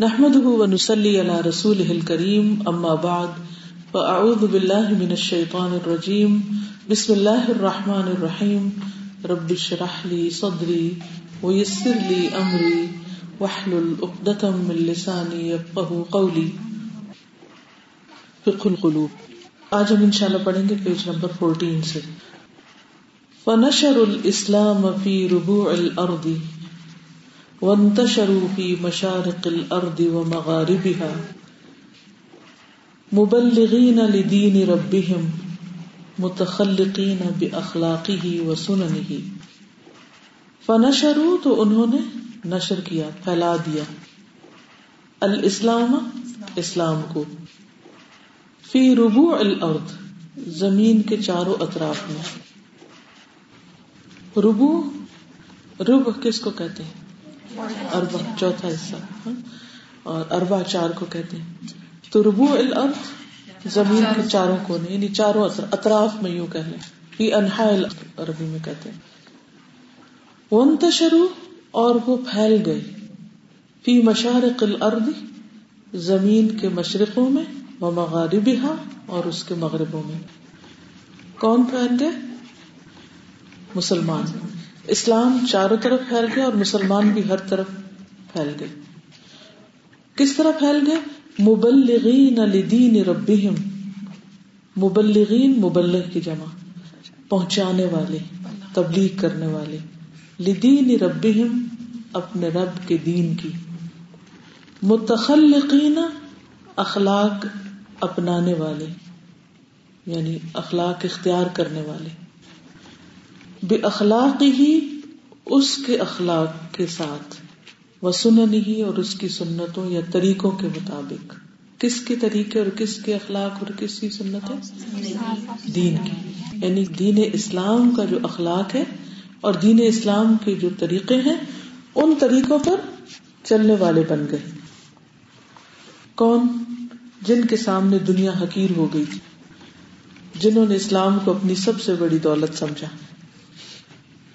نحمده ونسلي على رسوله الكريم، أما بعد، فأعوذ بالله من الشيطان الرجيم، بسم الله الرحمن الرحيم، رب اشرح لي صدري، ويسر لي أمري، واحلل عقدة من لساني يفقهوا قولي. فقه القلوب. آج ہم انشاءاللہ پڑھیں گے پیج نمبر 14 سے۔ فنشر الاسلام في ربوع الارض۔ وانتشروا في مشارق الارض ومغاربها مبلغين لدين ربهم متخلقين باخلاقه وسننه فنشروا تو انہوں نے نشر کیا، پھیلا دیا۔ الاسلام، اسلام کو۔ فی ربوع الارض، زمین کے چاروں اطراف میں۔ ربو رب کس کو کہتے ہیں؟ اربا چوتھا حصہ ہاں؟ اور اربا چار کو کہتے ہیں۔ تو ربو الارض زمین کے چاروں کو یعنی چاروں اطراف میں یوں کہ فی انہا عربی میں کہتے ہیں۔ ونتشرو اور وہ پھیل گئے۔ فی مشارق الارض، زمین کے مشرقوں میں وہ مغاربها اور اس کے مغربوں میں۔ کون پھیل گئے؟ مسلمان۔ اسلام چاروں طرف پھیل گیا اور مسلمان بھی ہر طرف پھیل گئے۔ کس طرح پھیل گئے؟ مبلغین لدین ربہم۔ مبلغین مبلغ کی جمع۔ پہنچانے والے، تبلیغ کرنے والے۔ لدین ربہم، اپنے رب کے دین کی۔ متخلقین اخلاق اپنانے والے یعنی اخلاق اختیار کرنے والے۔ بے اخلاق ہی اس کے اخلاق کے ساتھ، وہ سنن ہی اور اس کی سنتوں یا طریقوں کے مطابق۔ کس کے طریقے اور کس کے اخلاق اور کس کی سنت ہے؟ دین کی۔ یعنی دین اسلام کا جو اخلاق ہے اور دین اسلام کے جو طریقے ہیں، ان طریقوں پر چلنے والے بن گئے۔ کون؟ جن کے سامنے دنیا حقیر ہو گئی۔ تھی جنہوں نے اسلام کو اپنی سب سے بڑی دولت سمجھا۔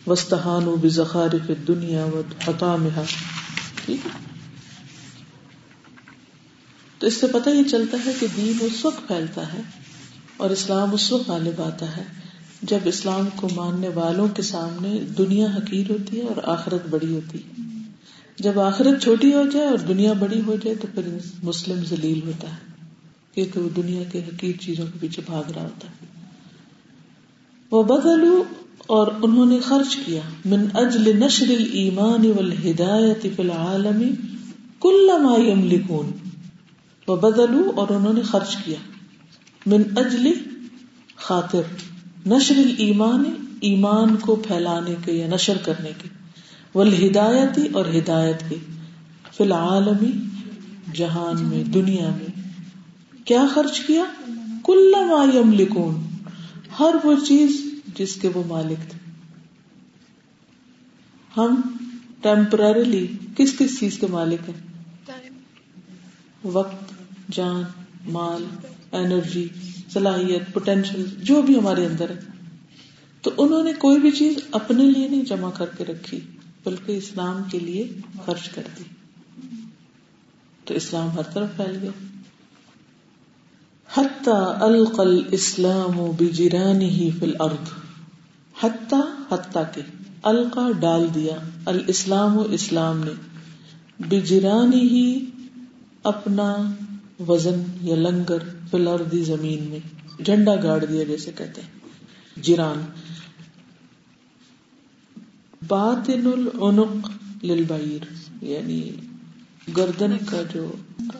وسطان بزخار دنیا و حتام ٹھیک ہے؟ تو اس سے پتہ یہ چلتا ہے کہ دین اس وقت پھیلتا ہے اور اسلام اس وقت غالب آتا ہے جب اسلام کو ماننے والوں کے سامنے دنیا حقیر ہوتی ہے اور آخرت بڑی ہوتی ہے۔ جب آخرت چھوٹی ہو جائے اور دنیا بڑی ہو جائے تو پھر مسلم ذلیل ہوتا ہے، کیونکہ وہ دنیا کے حقیر چیزوں کے پیچھے بھاگ رہا ہوتا ہے۔ وہ بدلو اور انہوں نے خرچ کیا، من اجل نشر الایمان والہدایت فی العالم کل ما یملکون۔ وبدلوا اور انہوں نے خرچ کیا۔ من اجل خاطر، نشر الایمان، ایمان کو پھیلانے کے یا نشر کرنے کے۔ والہدایت اور ہدایت کے۔ فی العالم، جہان میں، دنیا میں۔ کیا خرچ کیا؟ کل ما یملکون۔ ہر وہ چیز جس کے وہ مالک تھے۔ ہم ٹیمپرریلی کس کس چیز کے مالک ہیں؟ وقت، جان، مال اینرجی صلاحیت پوٹینشیل جو بھی ہمارے اندر ہے۔ تو انہوں نے کوئی بھی چیز اپنے لیے نہیں جمع کر کے رکھی، بلکہ اسلام کے لیے خرچ کر دی۔ تو اسلام ہر طرف پھیل گیا۔ حتی القل اسلام بجرانی ہی فی الارض۔ حتیٰ حتیٰ کے القا ڈال دیا، الاسلام و اسلام نے۔ بجرانی ہی اپنا وزن یا لنگر فلردی زمین میں جھنڈا گاڑ دیا جیسے کہتے ہیں۔ جیران۔ باطن العنق للبعیر یعنی گردن کا جو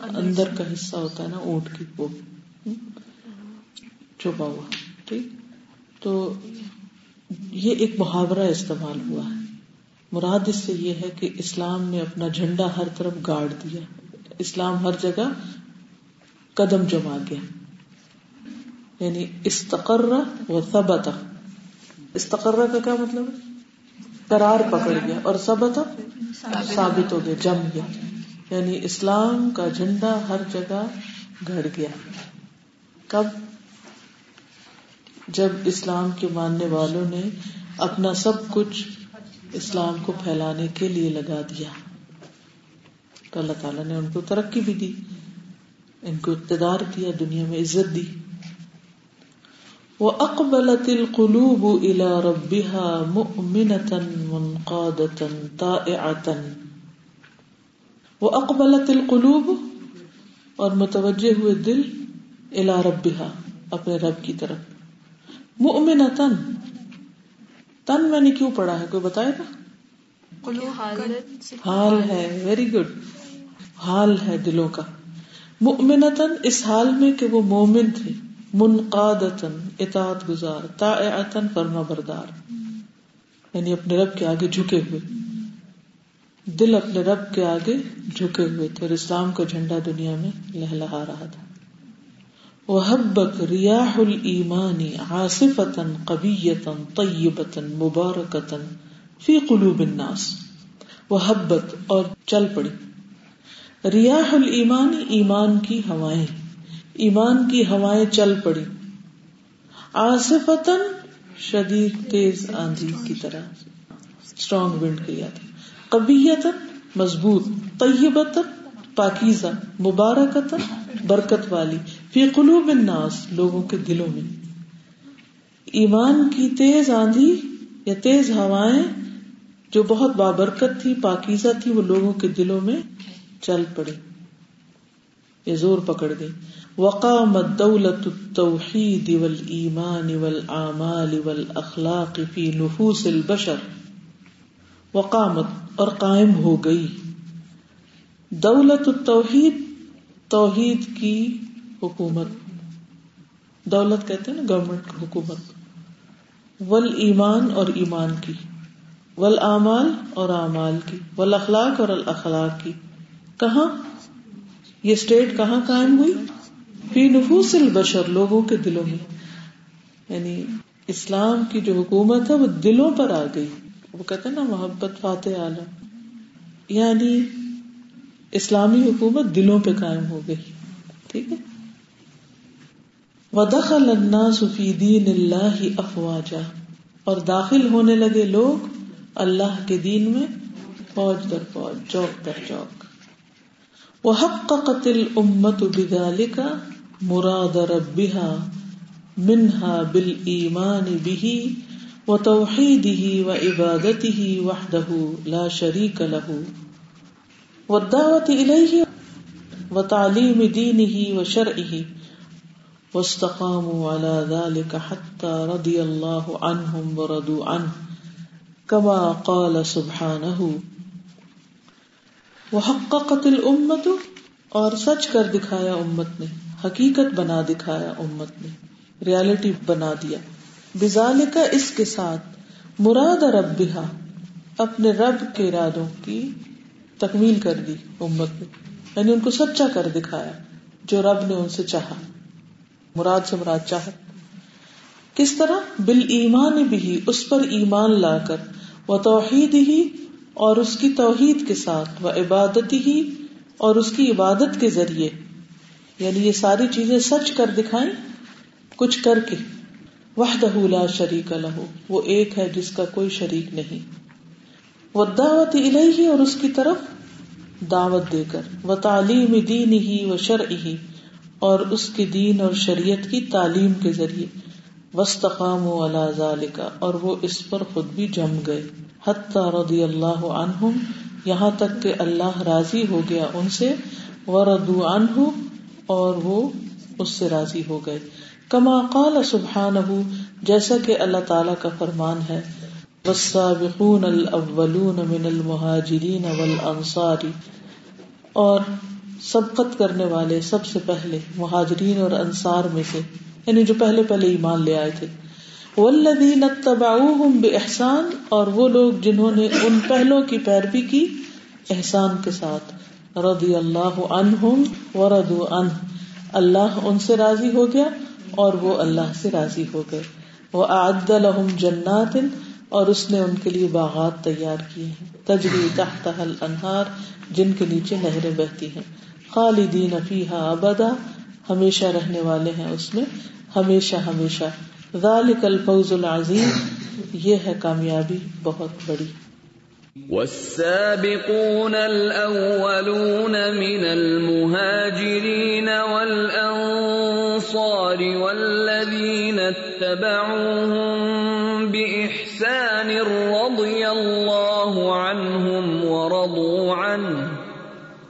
اندر کا حصہ ہوتا ہے نا، اونٹ کی، وہ چھپا ہوا، ٹھیک۔ تو یہ ایک محاورہ استعمال ہوا ہے۔ مراد اس سے یہ ہے کہ اسلام نے اپنا جھنڈا ہر طرف گاڑ دیا۔ اسلام ہر جگہ قدم جما گیا یعنی استقرہ و ثبت۔ استقرہ کا کیا مطلب ہے؟ قرار پکڑ گیا اور سبت ثابت ہو گیا، جم گیا۔ یعنی اسلام کا جھنڈا ہر جگہ گڑ گیا۔ کب؟ جب اسلام کے ماننے والوں نے اپنا سب کچھ اسلام کو پھیلانے کے لیے لگا دیا۔ تو اللہ تعالیٰ نے ان کو ترقی بھی دی، ان کو اقتدار دیا، دنیا میں عزت دی۔ وہ اقبلت القلوب الى ربها مؤمنة منقادة طائعة۔ وہ اقبلت القلوب، اور متوجہ ہوئے دل الى ربها، اپنے رب کی طرف۔ مؤمنة تن میں نے کیوں پڑھا ہے؟ کوئی بتائے گا؟ حال ہے۔ ویری گڈ حال ہے دلوں کا۔ مؤمنتن اس حال میں کہ وہ مومن تھے۔ منقادتن اطاعت گزار طائعتن فرما بردار یعنی اپنے رب کے آگے جھکے ہوئے۔ دل اپنے رب کے آگے جھکے ہوئے تھے اور اسلام کا جھنڈا دنیا میں لہلہا رہا تھا۔ وحبت ریاح الایمان عاصفتا قویتا طیبتا مبارکتا فی قلوب الناس وحبت اور چل پڑی۔ ریاح المان ایمان کی ہوائیں۔ ایمان کی ہوائیں چل پڑی۔ آصفتن شدید تیز آندھی کی طرح۔ اسٹرانگ ونڈ کی یاد قبیتن مضبوط طیبتن پاکیزہ مبارکتن برکت والی۔ فی قلوب الناس، لوگوں کے دلوں میں۔ ایمان کی تیز آندھی یا تیز ہوائیں جو بہت بابرکت تھی، پاکیزہ تھی، وہ لوگوں کے دلوں میں چل پڑی۔ یہ زور پکڑ گئی۔ وقامت دولت التوحید والایمان والاعمال والاخلاق فی نفوس البشر۔ وقامت اور قائم ہو گئی۔ دولت التوحید، توحید کی حکومت، دولت کہتے ہیں نا گورنمنٹ کی حکومت۔ ول ایمان اور ایمان کی۔ ول اعمال اور اعمال کی۔ ول اخلاق اور الاخلاق کی۔ کہاں؟ یہ اسٹیٹ کہاں قائم ہوئی؟ فی نفوس البشر، لوگوں کے دلوں میں۔ یعنی اسلام کی جو حکومت ہے، وہ دلوں پر آ گئی۔ وہ کہتے ہیں نا محبت فاتح عالم۔ یعنی اسلامی حکومت دلوں پہ قائم ہو گئی۔ ٹھیک ہے؟ ودخل الناس فی دین اللہ افواجا۔ اور داخل ہونے لگے لوگ اللہ کے دین میں فوج در فوج، چوک در چوک۔ وحققت الامت بذلك مراد ربها منها بالایمان به وتوحيده وعبادته وحده لا شريك له والدعوة إليه وتعليم دينه وشرعه واستقاموا على ذلك حتى رضي الله عنهم ورضوا عنه، كما قال سبحانه وہ حققت الامت اور سچ کر دکھایا امت نے، حقیقت بنا دکھایا امت نے، ریالٹی بنا دیا۔ بزال کا اس کے ساتھ مراد رب اپنے رب کے ارادوں کی تکمیل کر دی امت نے یعنی ان کو سچا کر دکھایا، جو رب نے ان سے چاہا۔ مراد سے مراد چاہ کس طرح؟ بال ایمان بھی، اس پر ایمان لا کر۔ وہ توحید ہی اور اس کی توحید کے ساتھ۔ وہ عبادت ہی اور اس کی عبادت کے ذریعے۔ یعنی یہ ساری چیزیں سچ کر دکھائیں، کچھ کر کے۔ وحدہ لا شریک لہو وہ ایک ہے جس کا کوئی شریک نہیں۔ وہ دعوت الہی اور اس کی طرف دعوت دے کر۔ وہ تعلیم دین ہی و شرع ہی اور اس کے دین اور شریعت کی تعلیم کے ذریعے۔ وسطام و اللہ اور وہ اس پر خود بھی جم گئے۔ حتی رضی اللہ عنہم یہاں تک کہ اللہ راضی ہو گیا ان سے۔ وردو عنہ اور وہ اس سے راضی ہو گئے۔ کما قال سبحانہ جیسا کہ اللہ تعالی کا فرمان ہے۔ والسابقون الاولون من المہاجرین والانصار اور سبقت کرنے والے سب سے پہلے مہاجرین اور انصار میں سے یعنی جو پہلے پہلے ایمان لے آئے تھے۔ والذین اتبعوہم بإحسان، اور وہ لوگ جنہوں نے ان پہلوں کی پیروی کی احسان کے ساتھ۔ رضی اللہ عنہم ورضوا عنہ۔ اللہ ان سے راضی ہو گیا اور وہ اللہ سے راضی ہو گئے۔ وہ اعد لهم جنات، اور اس نے ان کے لیے باغات تیار کیے ہیں۔ تجری تحتها الانہار جن کے نیچے نہریں بہتی ہیں۔ خالدین فیہا ابدا، ہمیشہ رہنے والے ہیں اس میں، ہمیشہ ہمیشہ۔ ذالک الفوز العظیم، یہ ہے کامیابی بہت بڑی۔ والسابقون الأولون من المهاجرين والأنصار والذين اتبعوهم بإحسان رضي الله عنهم ورضوا عنه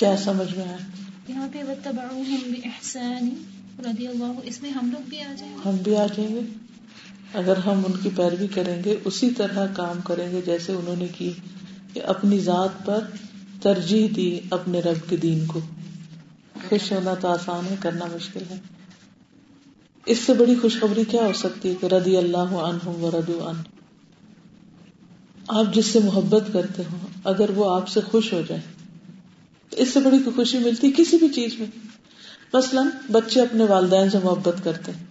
کیا سمجھ میں آیا؟ یہاں پہ بإحسان رضی اللہ اس میں ہم لوگ بھی آ جائیں گے۔ ہم بھی آ جائیں گے۔ اگر ہم ان کی پیروی کریں گے اسی طرح کام کریں گے جیسے انہوں نے کی کہ اپنی ذات پر ترجیح دی اپنے رب کے دین کو۔ خوش ہونا تو آسان ہے کرنا مشکل ہے۔ اس سے بڑی خوشخبری کیا ہو سکتی ہے کہ رضی اللہ عنہم و ردو عنہ۔ آپ جس سے محبت کرتے ہو اگر وہ آپ سے خوش ہو جائے تو اس سے بڑی خوشی ملتی کسی بھی چیز میں۔ مثلاً بچے اپنے والدین سے محبت کرتے ہیں،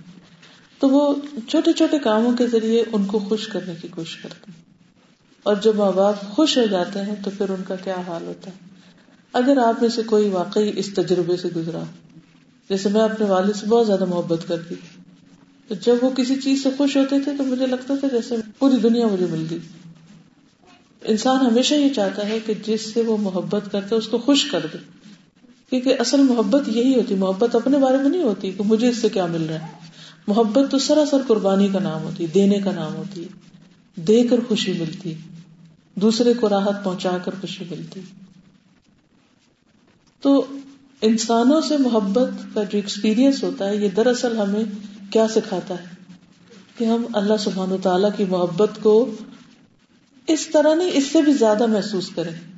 تو وہ چھوٹے چھوٹے کاموں کے ذریعے ان کو خوش کرنے کی کوشش کرتے ہیں۔ اور جب ماں باپ خوش ہو جاتے ہیں تو پھر ان کا کیا حال ہوتا ہے؟ اگر آپ میں سے کوئی واقعی اس تجربے سے گزرا جیسے میں اپنے والد سے بہت زیادہ محبت کرتی تو جب وہ کسی چیز سے خوش ہوتے تھے تو مجھے لگتا تھا جیسے پوری دنیا مجھے مل گئی۔ انسان ہمیشہ یہ چاہتا ہے کہ جس سے وہ محبت کرتے اس کو خوش کر دے۔ کیونکہ اصل محبت یہی ہوتی، محبت اپنے بارے میں نہیں ہوتی کہ مجھے اس سے کیا مل رہا ہے۔ محبت تو سراسر قربانی کا نام ہوتی ہے دینے کا نام ہوتی۔ ہے دے کر خوشی ملتی، دوسرے کو راحت پہنچا کر خوشی ملتی۔ تو انسانوں سے محبت کا جو ایکسپیرئنس ہوتا ہے، یہ دراصل ہمیں کیا سکھاتا ہے؟ کہ ہم اللہ سبحان و تعالی کی محبت کو اس طرح نہیں، اس سے بھی زیادہ محسوس کریں۔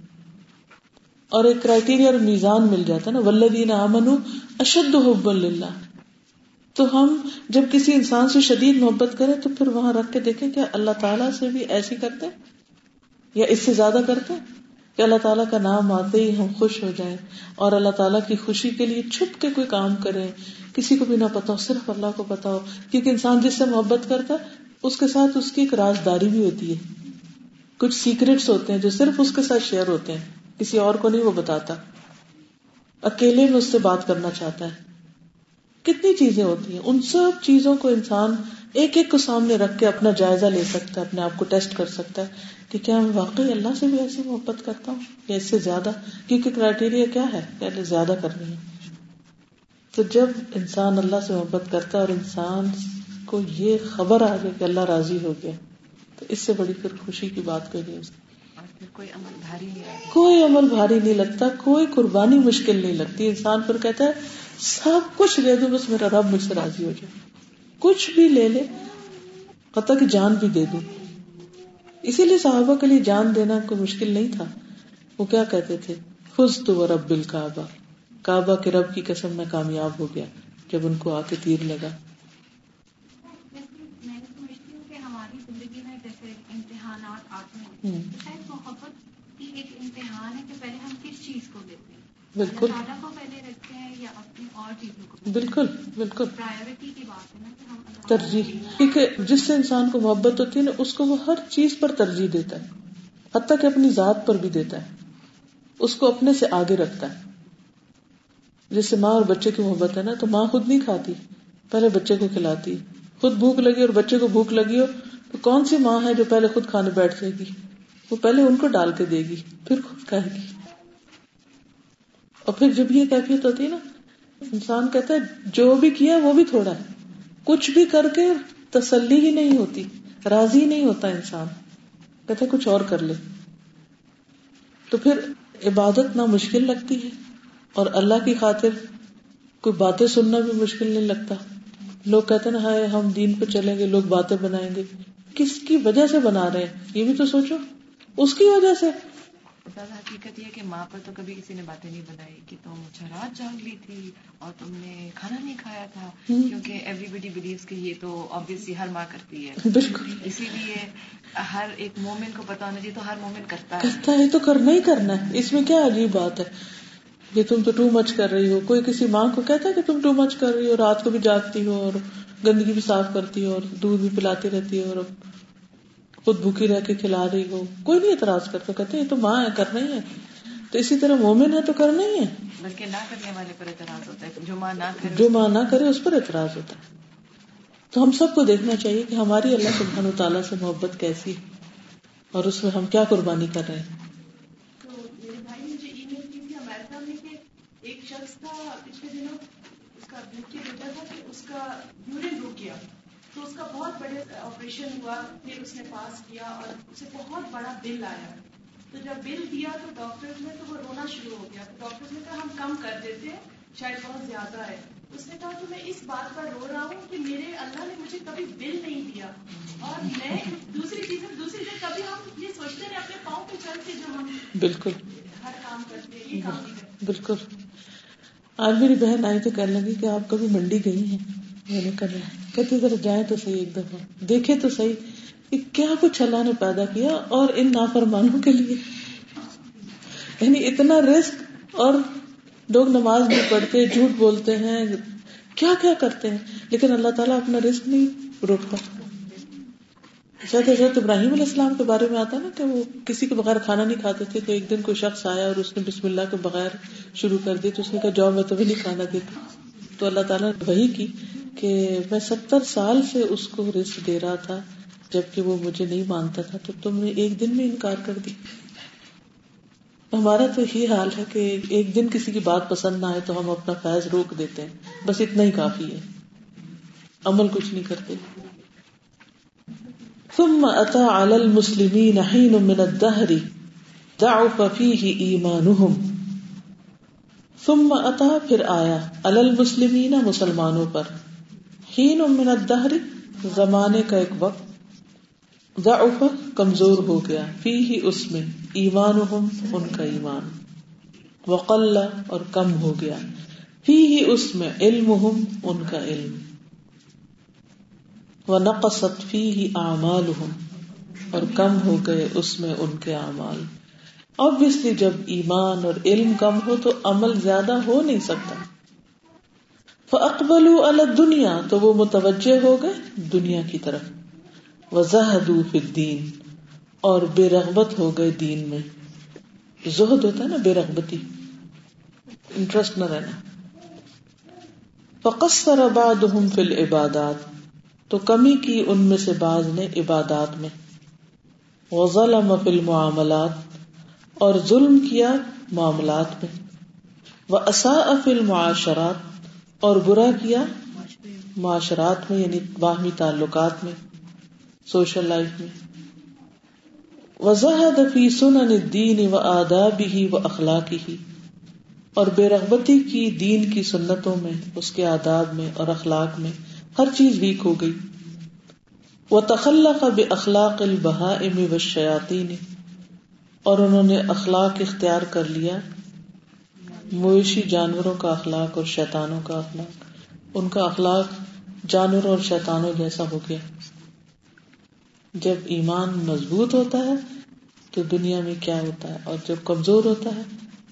اور ایک کرائٹیریا اور میزان مل جاتا ہے نا ولدین امن اشد حب اللہ تو ہم جب کسی انسان سے شدید محبت کریں تو پھر وہاں رکھ کے دیکھیں کہ اللہ تعالیٰ سے بھی ایسی کرتے یا اس سے زیادہ کرتے کہ اللہ تعالیٰ کا نام آتے ہی ہم خوش ہو جائیں اور اللہ تعالیٰ کی خوشی کے لیے چھپ کے کوئی کام کریں۔ کسی کو بھی نہ پتا ہو، صرف اللہ کو پتا ہو۔ کیونکہ انسان جس سے محبت کرتا ہے، اس کے ساتھ اس کی ایک رازداری بھی ہوتی ہے۔ کچھ سیکرٹس ہوتے ہیں جو صرف اس کے ساتھ شیئر ہوتے ہیں، کسی اور کو نہیں وہ بتاتا۔ اکیلے میں اس سے بات کرنا چاہتا ہے۔ کتنی چیزیں ہوتی ہیں، ان سب چیزوں کو انسان ایک ایک کو سامنے رکھ کے اپنا جائزہ لے سکتا ہے، اپنے آپ کو ٹیسٹ کر سکتا ہے کہ کیا میں واقعی اللہ سے بھی ایسی محبت کرتا ہوں یا اس سے زیادہ؟ کیونکہ کرائٹیریا کیا ہے؟ کہ زیادہ کرنی ہے۔ تو جب انسان اللہ سے محبت کرتا ہے اور انسان کو یہ خبر آ جائے کہ اللہ راضی ہو گیا تو اس سے بڑی پھر خوشی کی بات کوئی نہیں کوئی عمل بھاری نہیں کوئی عمل بھاری نہیں لگتا کوئی قربانی مشکل نہیں لگتی۔ انسان پھر کہتا ہے سب کچھ لے دو بس میرا رب مجھ سے راضی ہو جائے۔ کچھ بھی لے لے قطع کی جان بھی دے دو۔ اسی لیے صحابہ کے لیے جان دینا کوئی مشکل نہیں تھا۔ وہ کیا کہتے تھے؟ خوش تو رب بل کعبہ کعبہ کے رب کی قسم میں کامیاب ہو گیا جب ان کو آ کے تیر لگا امتحانات آتے ہیں شاید محبت کی ایک امتحان ہے کہ پہلے ہم کس چیز کو لیتے ہیں؟ بالکل۔ کو پہلے رکھتے ہیں یا اپنی اور چیزوں کو بالکل بالکل۔ کی بات ہے نا کہ ہم ترجیح۔ کیونکہ جس سے انسان کو محبت ہوتی ہے نا اس کو وہ ہر چیز پر ترجیح دیتا ہے۔ حتیٰ کہ اپنی ذات پر بھی دیتا ہے۔ اس کو اپنے سے آگے رکھتا ہے۔ جیسے ماں اور بچے کی محبت ہے نا تو ماں خود نہیں کھاتی۔ پہلے بچے کو کھلاتی۔ خود بھوک لگی اور بچے کو بھوک لگی ہو تو کون سی ماں ہے جو پہلے خود کھانے بیٹھ جائے گی؟ وہ پہلے ان کو ڈال کے دے گی، پھر خود کھائے گی۔ اور پھر جب یہ کیفیت ہوتی ہے نا، انسان کہتا ہے، جو بھی کیا وہ بھی تھوڑا ہے۔ کچھ بھی کر کے تسلی ہی نہیں ہوتی، راضی نہیں ہوتا انسان۔ کہتا کچھ اور کر لے۔ تو پھر عبادت نہ مشکل لگتی ہے۔ اور اللہ کی خاطر کوئی باتیں سننا بھی مشکل نہیں لگتا۔ لوگ کہتے نا، ہائے ہم دین پہ چلیں گے، لوگ باتیں بنائیں گے۔ کس کی وجہ سے بنا رہے ہیں؟ یہ بھی تو سوچو۔ اس کی وجہ سے۔ حقیقت یہ کہ ماں پر تو کبھی کسی نے باتیں نہیں بنائی کہ تم اچھا رات جاگ لی تھی اور تم نے کھانا نہیں کھایا تھا کیونکہ ایوری بڈی بلیوز کہ یہ تو آبویسلی ہر ماں کرتی ہے۔ اسی لیے ہر ایک مومن کو پتا ہونا چاہیے تو ہر مومن کرتا ہے۔ کرتا ہے تو کرنا ہی کرنا ہے۔ اس میں کیا عجیب بات ہے کہ تم تو ٹو مچ کر رہی ہو۔ کوئی کسی ماں کو کہتا ہے کہ تم ٹو مچ کر رہی ہو رات کو بھی جاگتی ہو اور گندگی بھی صاف کرتی ہو اور دودھ بھی پلاتی رہتی ہے اور خود بھوکی رہ کے کھلا رہی ہو۔ کوئی نہیں اعتراض کرتا کہتے یہ تو ماں ہے کرنا ہی ہے۔ تو اسی طرح مومن ہے تو کرنا ہی ہے۔ بلکہ نہ کرنے والے پر اعتراض ہوتا ہے۔ جو ماں نہ کرے۔ جو ماں نہ کرے اس پر اعتراض ہوتا ہے۔ تو ہم سب کو دیکھنا چاہیے کہ ہماری اللہ سبحانہ و تعالیٰ سے محبت کیسی ہے۔ اور اس میں ہم کیا قربانی کر رہے ہیں۔ ایک شخص تھا پچھلے دنوں اس کا بیٹا تھا کہ اس کا یورین رک گیا۔ تو اس کا بہت بڑے آپریشن ہوا پھر اس نے پاس کیا اور اسے بہت بڑا بل آیا۔ تو جب بل دیا تو ڈاکٹر نے تو وہ رونا شروع ہو گیا۔ تو ڈاکٹر نے کہا ہم کم کر دیتے ہیں شاید بہت زیادہ ہے۔ اس نے کہا کہ میں اس بات پر رو رہا ہوں کہ میرے اللہ نے مجھے کبھی بل نہیں دیا۔ اور میں دوسری چیز دوسری چیز کبھی ہم یہ سوچتے ہیں اپنے پاؤں پہ چل کے جو ہم بالکل۔ ہر کام کرتے ہیں یہ کام نہیں کرتے۔ بالکل۔ آج میری بہن آئی تو کہنے لگی کہ آپ کبھی منڈی گئی ہیں۔ میں نے کہا کہتے ذرا جائیں تو صحیح ایک دفعہ۔ دیکھے تو صحیح کہ کیا کچھ اللہ نے پیدا کیا اور ان نافرمانوں کے لیے۔ یعنی اتنا رسک اور لوگ نماز نہیں پڑھتے، جھوٹ بولتے ہیں، کیا کیا کرتے ہیں؟ لیکن اللہ تعالیٰ اپنا رسک نہیں روکتا۔ شاید حضرت ابراہیم علیہ السلام کے بارے میں آتا نا کہ وہ کسی کے بغیر کھانا نہیں کھاتے تھے، تو ایک دن کوئی شخص آیا اور اس نے بسم اللہ کے بغیر شروع کر دی، تو اس نے کہا، جاؤ، میں تمہیں نہیں کھانا دیتا تو اللہ تعالیٰ نے وہی کی۔ کہ میں ستر سال سے اس کو رسک دے رہا تھا، جبکہ وہ مجھے نہیں مانتا تھا، تو تم نے ایک دن میں انکار کر دی ہمارا تو یہ حال ہے کہ ایک دن کسی کی بات پسند نہ آئے تو ہم اپنا فیض روک دیتے ہیں۔ بس اتنا ہی کافی ہے۔ عمل کچھ نہیں کرتے۔ ثم اتى على المسلمين حين من الدهر ضعف فيه ايمانهم ثم اتى پھر آیا على المسلمين مسلمانوں پر۔ حين من الدهر زمانے کا ایک وقت، ضعف کمزور ہو گیا۔ فی ہی اس میں ایمان ان کا ایمان۔ وقل اور کم ہو گیا۔ فی ہی اس میں علم ان کا علم۔ و نقصت فی ہی اعمال اور کم ہو گئے اس میں ان کے اعمال۔ Obviously جب ایمان اور علم کم ہو تو عمل زیادہ ہو نہیں سکتا۔ فاقبلوا علی دنیا تو وہ متوجہ ہو گئے دنیا کی طرف۔ وزہدو فی الدین اور بے رغبت ہو گئے دین میں۔ زہد ہوتا ہے نا، بے رغبتی۔ انٹرسٹ نہ رہنا۔ فقصر بعضهم فی العبادات، تو کمی کی ان میں سے بعض نے عبادات میں۔ وظلم فی المعاملات، اور ظلم کیا معاملات میں۔ واساء فی المعاشرات اور برا کیا؟ معاشرات میں یعنی باہمی تعلقات میں، سوشل لائف میں۔ وضاحت فی سنن الدین و آداب ہی و اخلاقی ہی اور بے رغبتی کی دین کی سنتوں میں، اس کے آداب میں اور اخلاق میں ہر چیز ویک ہو گئی۔ وہ تخلق بے اخلاق البہائم و شیاطین اور انہوں نے اخلاق اختیار کر لیا۔ مویشی جانوروں کا اخلاق اور شیطانوں کا اخلاق۔ ان کا اخلاق جانوروں اور شیطانوں جیسا ہو گیا۔ جب ایمان مضبوط ہوتا ہے تو دنیا میں کیا ہوتا ہے؟ اور جب کمزور ہوتا ہے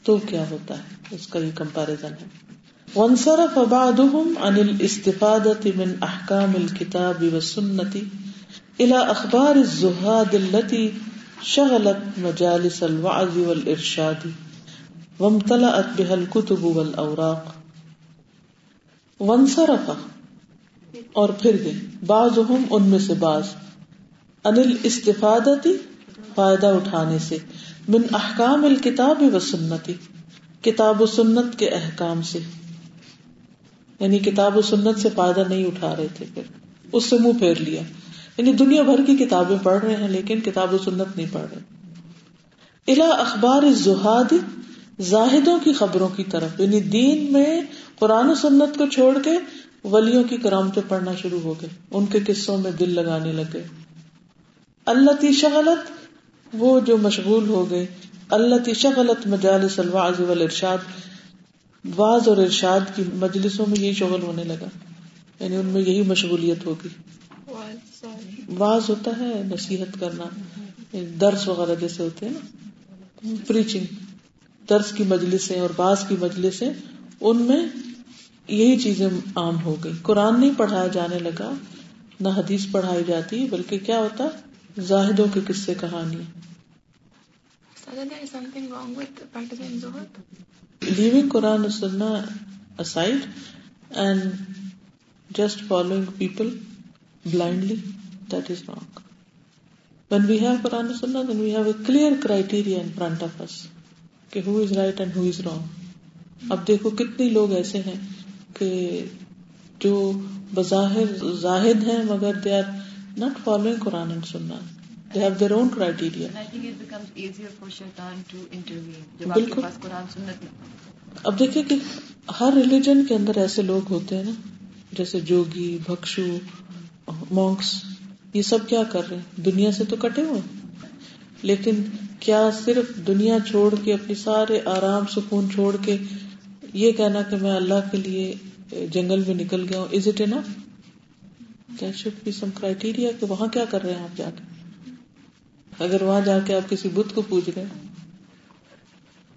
تو کیا ہوتا ہے؟ اس کا یہ کمپیرزن ہے۔ وانصرف بعضهم عن الاستفادة من احکام الكتاب والسنة الى اخبار الزهاد التي شغلت مجالس الوعظ والارشاد۔ وامتلأت بها الكتب والاوراق وانصرف. اور پھر گئے بعضهم ان میں سے بعض. انل استفادتی فائدہ اٹھانے سے. من احکام الکتاب و سنتی کتاب و سنت کے احکام سے. یعنی کتاب و سنت سے فائدہ نہیں اٹھا رہے تھے پھر. اس سے منہ پھیر لیا. یعنی دنیا بھر کی کتابیں پڑھ رہے ہیں لیکن کتاب و سنت نہیں پڑھ رہے. الا اخبار زہاد زاہدوں کی خبروں کی طرف یعنی دین میں قرآن و سنت کو چھوڑ کے ولیوں کی کرامتیں پڑھنا شروع ہو گئے، ان کے قصوں میں دل لگانے لگے۔ اللہ تی شغلت، وہ جو مشغول ہو گئے۔ اللہ تی شغلت مجالس الواعظ والارشاد۔ واز اور ارشاد کی مجلسوں میں یہی شغل ہونے لگا یعنی ان میں یہی مشغولیت ہوگی۔ واز ہوتا ہے، نصیحت کرنا، درس وغیرہ جیسے ہوتے ہیں نا۔ پریچنگ درس کی مجلسیں اور باز کی مجلسیں ان میں یہی چیزیں عام ہو گئی قرآن نہیں پڑھایا جانے لگا نہ حدیث پڑھائی جاتی بلکہ کیا ہوتا؟ زاہدوں کے قصے کہانی۔ Living Quran Sunnah aside and just following people blindly that is wrong when we have Quran Sunnah then we have a clear criteria in front of us کہ who is right and who is wrong اب دیکھو کتنے لوگ ایسے ہیں کہ جو بظاہر زاہد ہیں مگر they are not following Quran and Sunnah they have their own criteria بالکل. اب دیکھیں کہ ہر ریلیجن کے اندر ایسے لوگ ہوتے ہیں نا جیسے جوگی بھکشو مونکس یہ سب کیا کر رہے ہیں؟ دنیا سے تو کٹے ہوئے لیکن کیا صرف دنیا چھوڑ کے، اپنی سارے آرام، سکون چھوڑ کے یہ کہنا کہ میں اللہ کے لیے جنگل میں نکل گیا ہوں؟ Is it it should be some criteria کہ وہاں کیا کر رہے ہیں آپ جا کے؟ اگر وہاں جا کے آپ کسی بدھ کو پوچھ رہے ہیں۔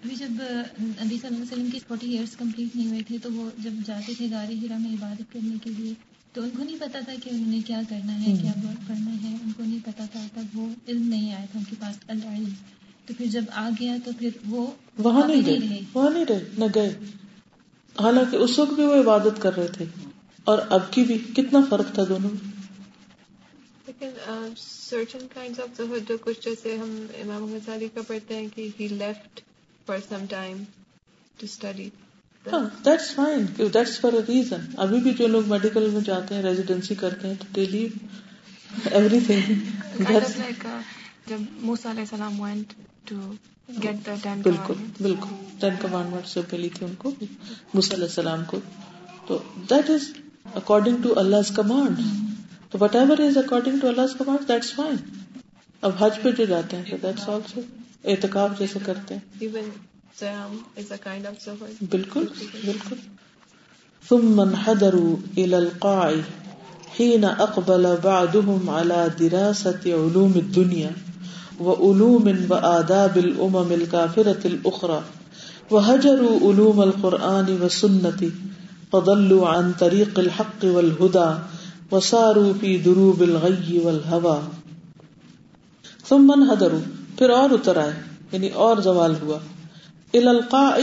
ابھی جب نبی صلی اللہ علیہ وسلم کی فورٹی ایئرس کمپلیٹ نہیں ہوئے تھے تو وہ جب جاتے تھے گاری ہرا میں عبادت کرنے کے لیے تو ان کو نہیں پتا تھا کہ انہوں نے کیا کرنا ہے کیا پڑھنا ہے۔ ان کو نہیں پتا تھا تب وہ علم نہیں آیا تھا ان کے پاس العلم۔ تو پھر جب آ گیا تو پھر وہ وہاں نہیں رہے۔ وہاں نہیں رہے نہ گئے۔ حالانکہ اس وقت بھی وہ عبادت کر رہے تھے۔ اور اب کی بھی کتنا فرق تھا دونوں میں؟ لیکن سرٹن کائنڈ آف زہد جو کچھ جیسے ہم امام غزالی کا پڑھتے ہیں کہ he left for some time to study that's fine that's for a reason ابھی بھی جو لوگ میڈیکل میں جاتے ہیں ریزیڈینسی کرتے ہیں تو دے لیو ایوری تھنگ جب موسیٰ علیہ السلام went to get the ten بالکل بالکل. ٹین کمانڈمنٹ سے ملی تھی ان کو موسیٰ علیہ السلام کو. تو that is according to Allah command تو whatever is according to Allah command that's fine اب حج پہ جو جاتے ہیں دیٹس آلسو اعتکاف جیسے کرتے ہیں. بالکل بالکل۔ ثم انحدروا الى القاع حين اقبل بعضهم على دراسة علوم الدنيا وعلوم وآداب الامم الكافرة الاخرى وهجروا علوم القرآن والسنة فضلوا عن طريق الحق والهدى وصاروا في دروب الغي والهوى۔ ثم انحدروا، پھر اور اتر آئے یعنی اور زوال ہوا۔ القاع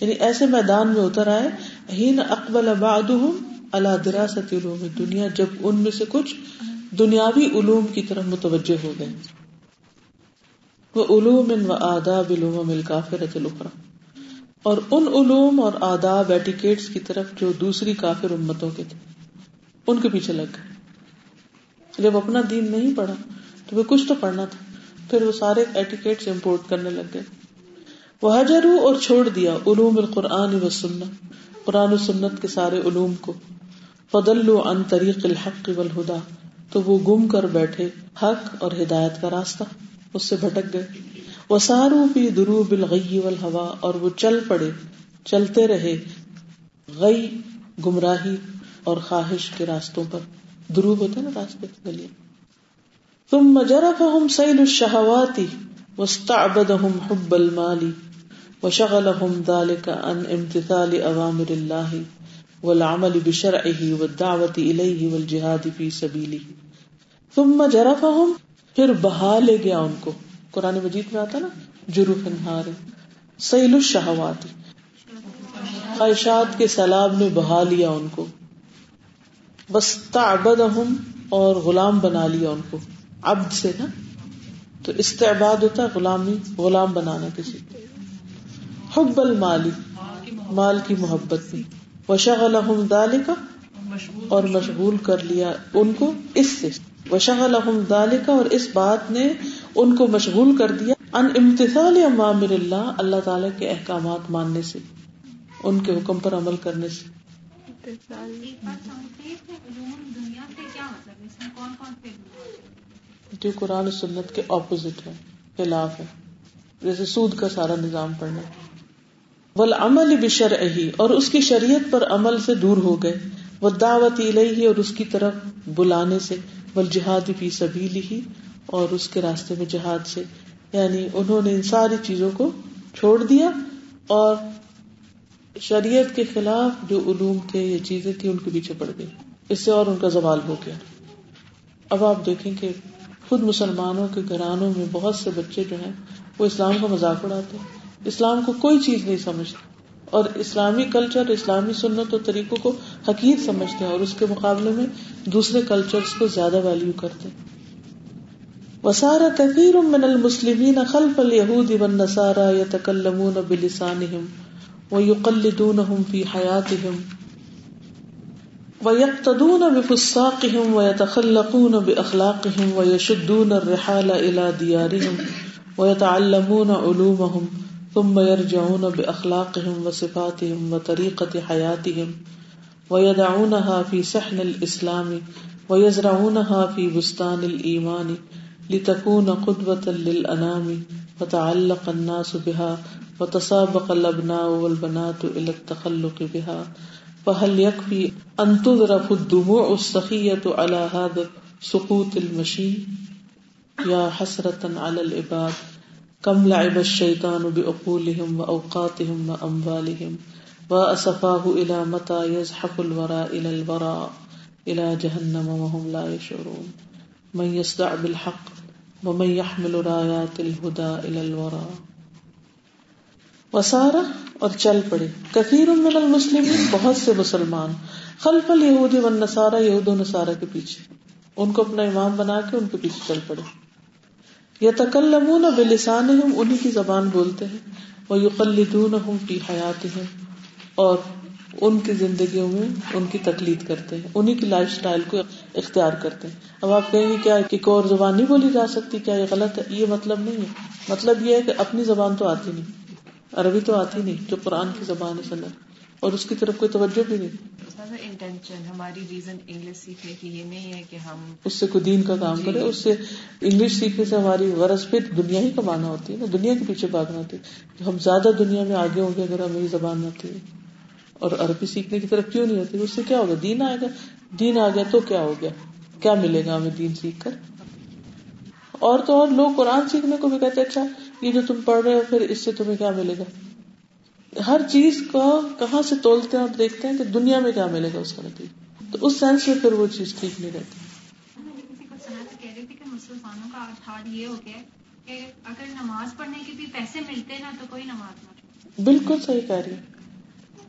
یعنی ایسے میدان میں اتر آئے ہین اقبل بعضهم على دراست علوم دنیا جب ان میں سے کچھ دنیاوی علوم کی طرف متوجہ ہو گئے۔ وہ علوم و آداب علوم الکافرۃ الاخرى۔ اور ان علوم اور آداب ایٹیکیٹس کی طرف جو دوسری کافر امتوں کے تھے، ان کے پیچھے لگ گئے۔ جب اپنا دین نہیں پڑھا تو وہ کچھ تو پڑھنا تھا، پھر وہ سارے ایٹیکیٹس امپورٹ کرنے لگ گئے۔ وہ حجرو اور چھوڑ دیا علوم القرآن و سنت، قرآن و سنت کے سارے علوم کو۔ فضل عن طریق الحق والہدا تو وہ گم کر بیٹھے حق اور ہدایت کا راستہ۔ اس سے بھٹک گئے۔ وہ سارو بھی درو بالغی والہوا اور وہ چل پڑے، چلتے رہے غی، گمراہی اور خواہش کے راستوں پر۔ درو ہوتے نا راستے، گلیاں۔ ثم جرفهم سیل الشہواتی واستعبدهم حب المالی وشغلهم ذلك عن امتثال اوامر الله والعمل بشرعه والدعوة اليه والجهاد في سبيله. ثم جرفهم، پھر بہا لے گیا ان کو۔ قرآن مجید میں آتا نا، جروف انہار سیل الشہوات۔ خواہشات کے سیلاب نے بہا لیا ان کو۔ بس واستعبدهم اور غلام بنا لیا ان کو۔ عبد سے نا۔ تو استعباد ہوتا ہے غلامی، غلام بنانا کسی۔ کو حب المالی، مال کی محبت میں۔ وشغلہم ذالک اور مشغول کر لیا ان کو اس سے۔ وشغلہم ذالک اور اس بات نے ان کو مشغول کر دیا۔ ان امتثال امامر اللہ اللہ تعالی کے احکامات ماننے سے، ان کے حکم پر عمل کرنے سے۔ جو قرآن و سنت کے اپوزٹ ہے خلاف ہے جیسے سود کا سارا نظام پڑھنا۔ ول عمل بشر اور اس کی شریعت پر عمل سے دور ہو گئے۔ وہ دعوت الہی اور اس کی طرف بلانے سے۔ بل جہاد فی سبیلی ہی اور اس کے راستے میں جہاد سے۔ یعنی انہوں نے ان ساری چیزوں کو چھوڑ دیا، اور شریعت کے خلاف جو علوم تھے، یہ چیزیں تھی ان کے پیچھے پڑ گئی۔ اس سے اور ان کا زوال ہو گیا۔ اب آپ دیکھیں کہ خود مسلمانوں کے گھرانوں میں بہت سے بچے جو ہیں، وہ اسلام کا مذاق اڑاتے ہیں۔ اسلام کو کوئی چیز نہیں سمجھتے اور اسلامی کلچر اسلامی سنت و طریقوں کو حقیق سمجھتے ہیں اور اس کے مقابلے میں دوسرے کلچر کو زیادہ ویلو کرتے ہیں۔ وسارا کثیر من المسلمین خلف اليهود والنصارى يتكلمون بلسانهم ويقلدونهم في حياتهم ويقتدون بفساقهم ويتخلقون بأخلاقهم ويشدون الرحال إلى ديارهم ويتعلمون علومهم ثم يرجعون بأخلاقهم وصفاتهم وطريقة حياتهم ويدعونها في سحن الإسلام ويزرعونها في بستان الإيمان لتكون قدوة للأنام وتعلق الناس بها وتسابق الأبناء والبنات إلى التخلق بها فهل يكفي أن تذرف الدموع السخية على هذا سقوط المشي يا حسرة على العباد كم لعب الشيطان بعقولهم وأوقاتهم وأموالهم وأسفاه إلى متى يزحف الورى إلى الورى إلى جهنم وهم لا يشعرون من يصدع بالحق ومن يحمل رايات الهدى الى الورى وسارا اور چل پڑے۔ کثیر من المسلمین بہت سے مسلمان خلف اليهود والنصارى یہود و نصارى کے پیچھے۔ ان کو اپنا امام بنا کے ان کے پیچھے چل پڑے۔ یتکلمون بلسانهم انہی کی زبان بولتے ہیں ویقلدونهم فی حیاتهم اور ان کی زندگیوں میں ان کی تقلید کرتے ہیں انہیں کی لائف اسٹائل کو اختیار کرتے ہیں۔ اب آپ کہیں گے کیا ایک اور زبان نہیں بولی جا سکتی، کیا یہ غلط ہے؟ یہ مطلب نہیں ہے۔ مطلب یہ ہے کہ اپنی زبان تو آتی نہیں، عربی تو آتی نہیں، جو قرآن کی زبان ہے، سنت، اور اس کی طرف کوئی توجہ بھی نہیں۔ انٹینشن ہماری ریزن انگلش سیکھنے کی یہ نہیں ہے کہ ہم اس سے کوئی دین کا کام کرے اس سے انگلش سیکھنے سے ہماری غرض پہ دنیا ہی کمانا ہوتی ہے نا دنیا کے پیچھے بھاگنا ہوتی ہے۔ ہم زیادہ دنیا میں آگے ہوں گے اگر ہمیں زبان آتی ہے اور عربی سیکھنے کی طرف کیوں نہیں ہوتی؟ اس سے کیا ہوگا؟ دین آئے گا۔ دین آ گیا تو کیا ہو گیا؟ کیا ملے گا ہمیں دین سیکھ کر؟ اور تو اور لوگ قرآن سیکھنے کو بھی کہتے اچھا یہ جو تم پڑھ رہے ہو پھر اس سے تمہیں کیا ملے گا؟ ہر چیز کو کہاں سے تولتے ہیں اور دیکھتے ہیں کہ دنیا میں کیا ملے گا اس کا نتیجہ۔ تو اس سینس میں پھر وہ چیز ٹھیک نہیں رہتی۔ مسلمانوں کا حال یہ ہو گیا کہ اگر نماز پڑھنے کے بھی پیسے ملتے نا تو کوئی نماز نہ بالکل صحیح کہہ رہی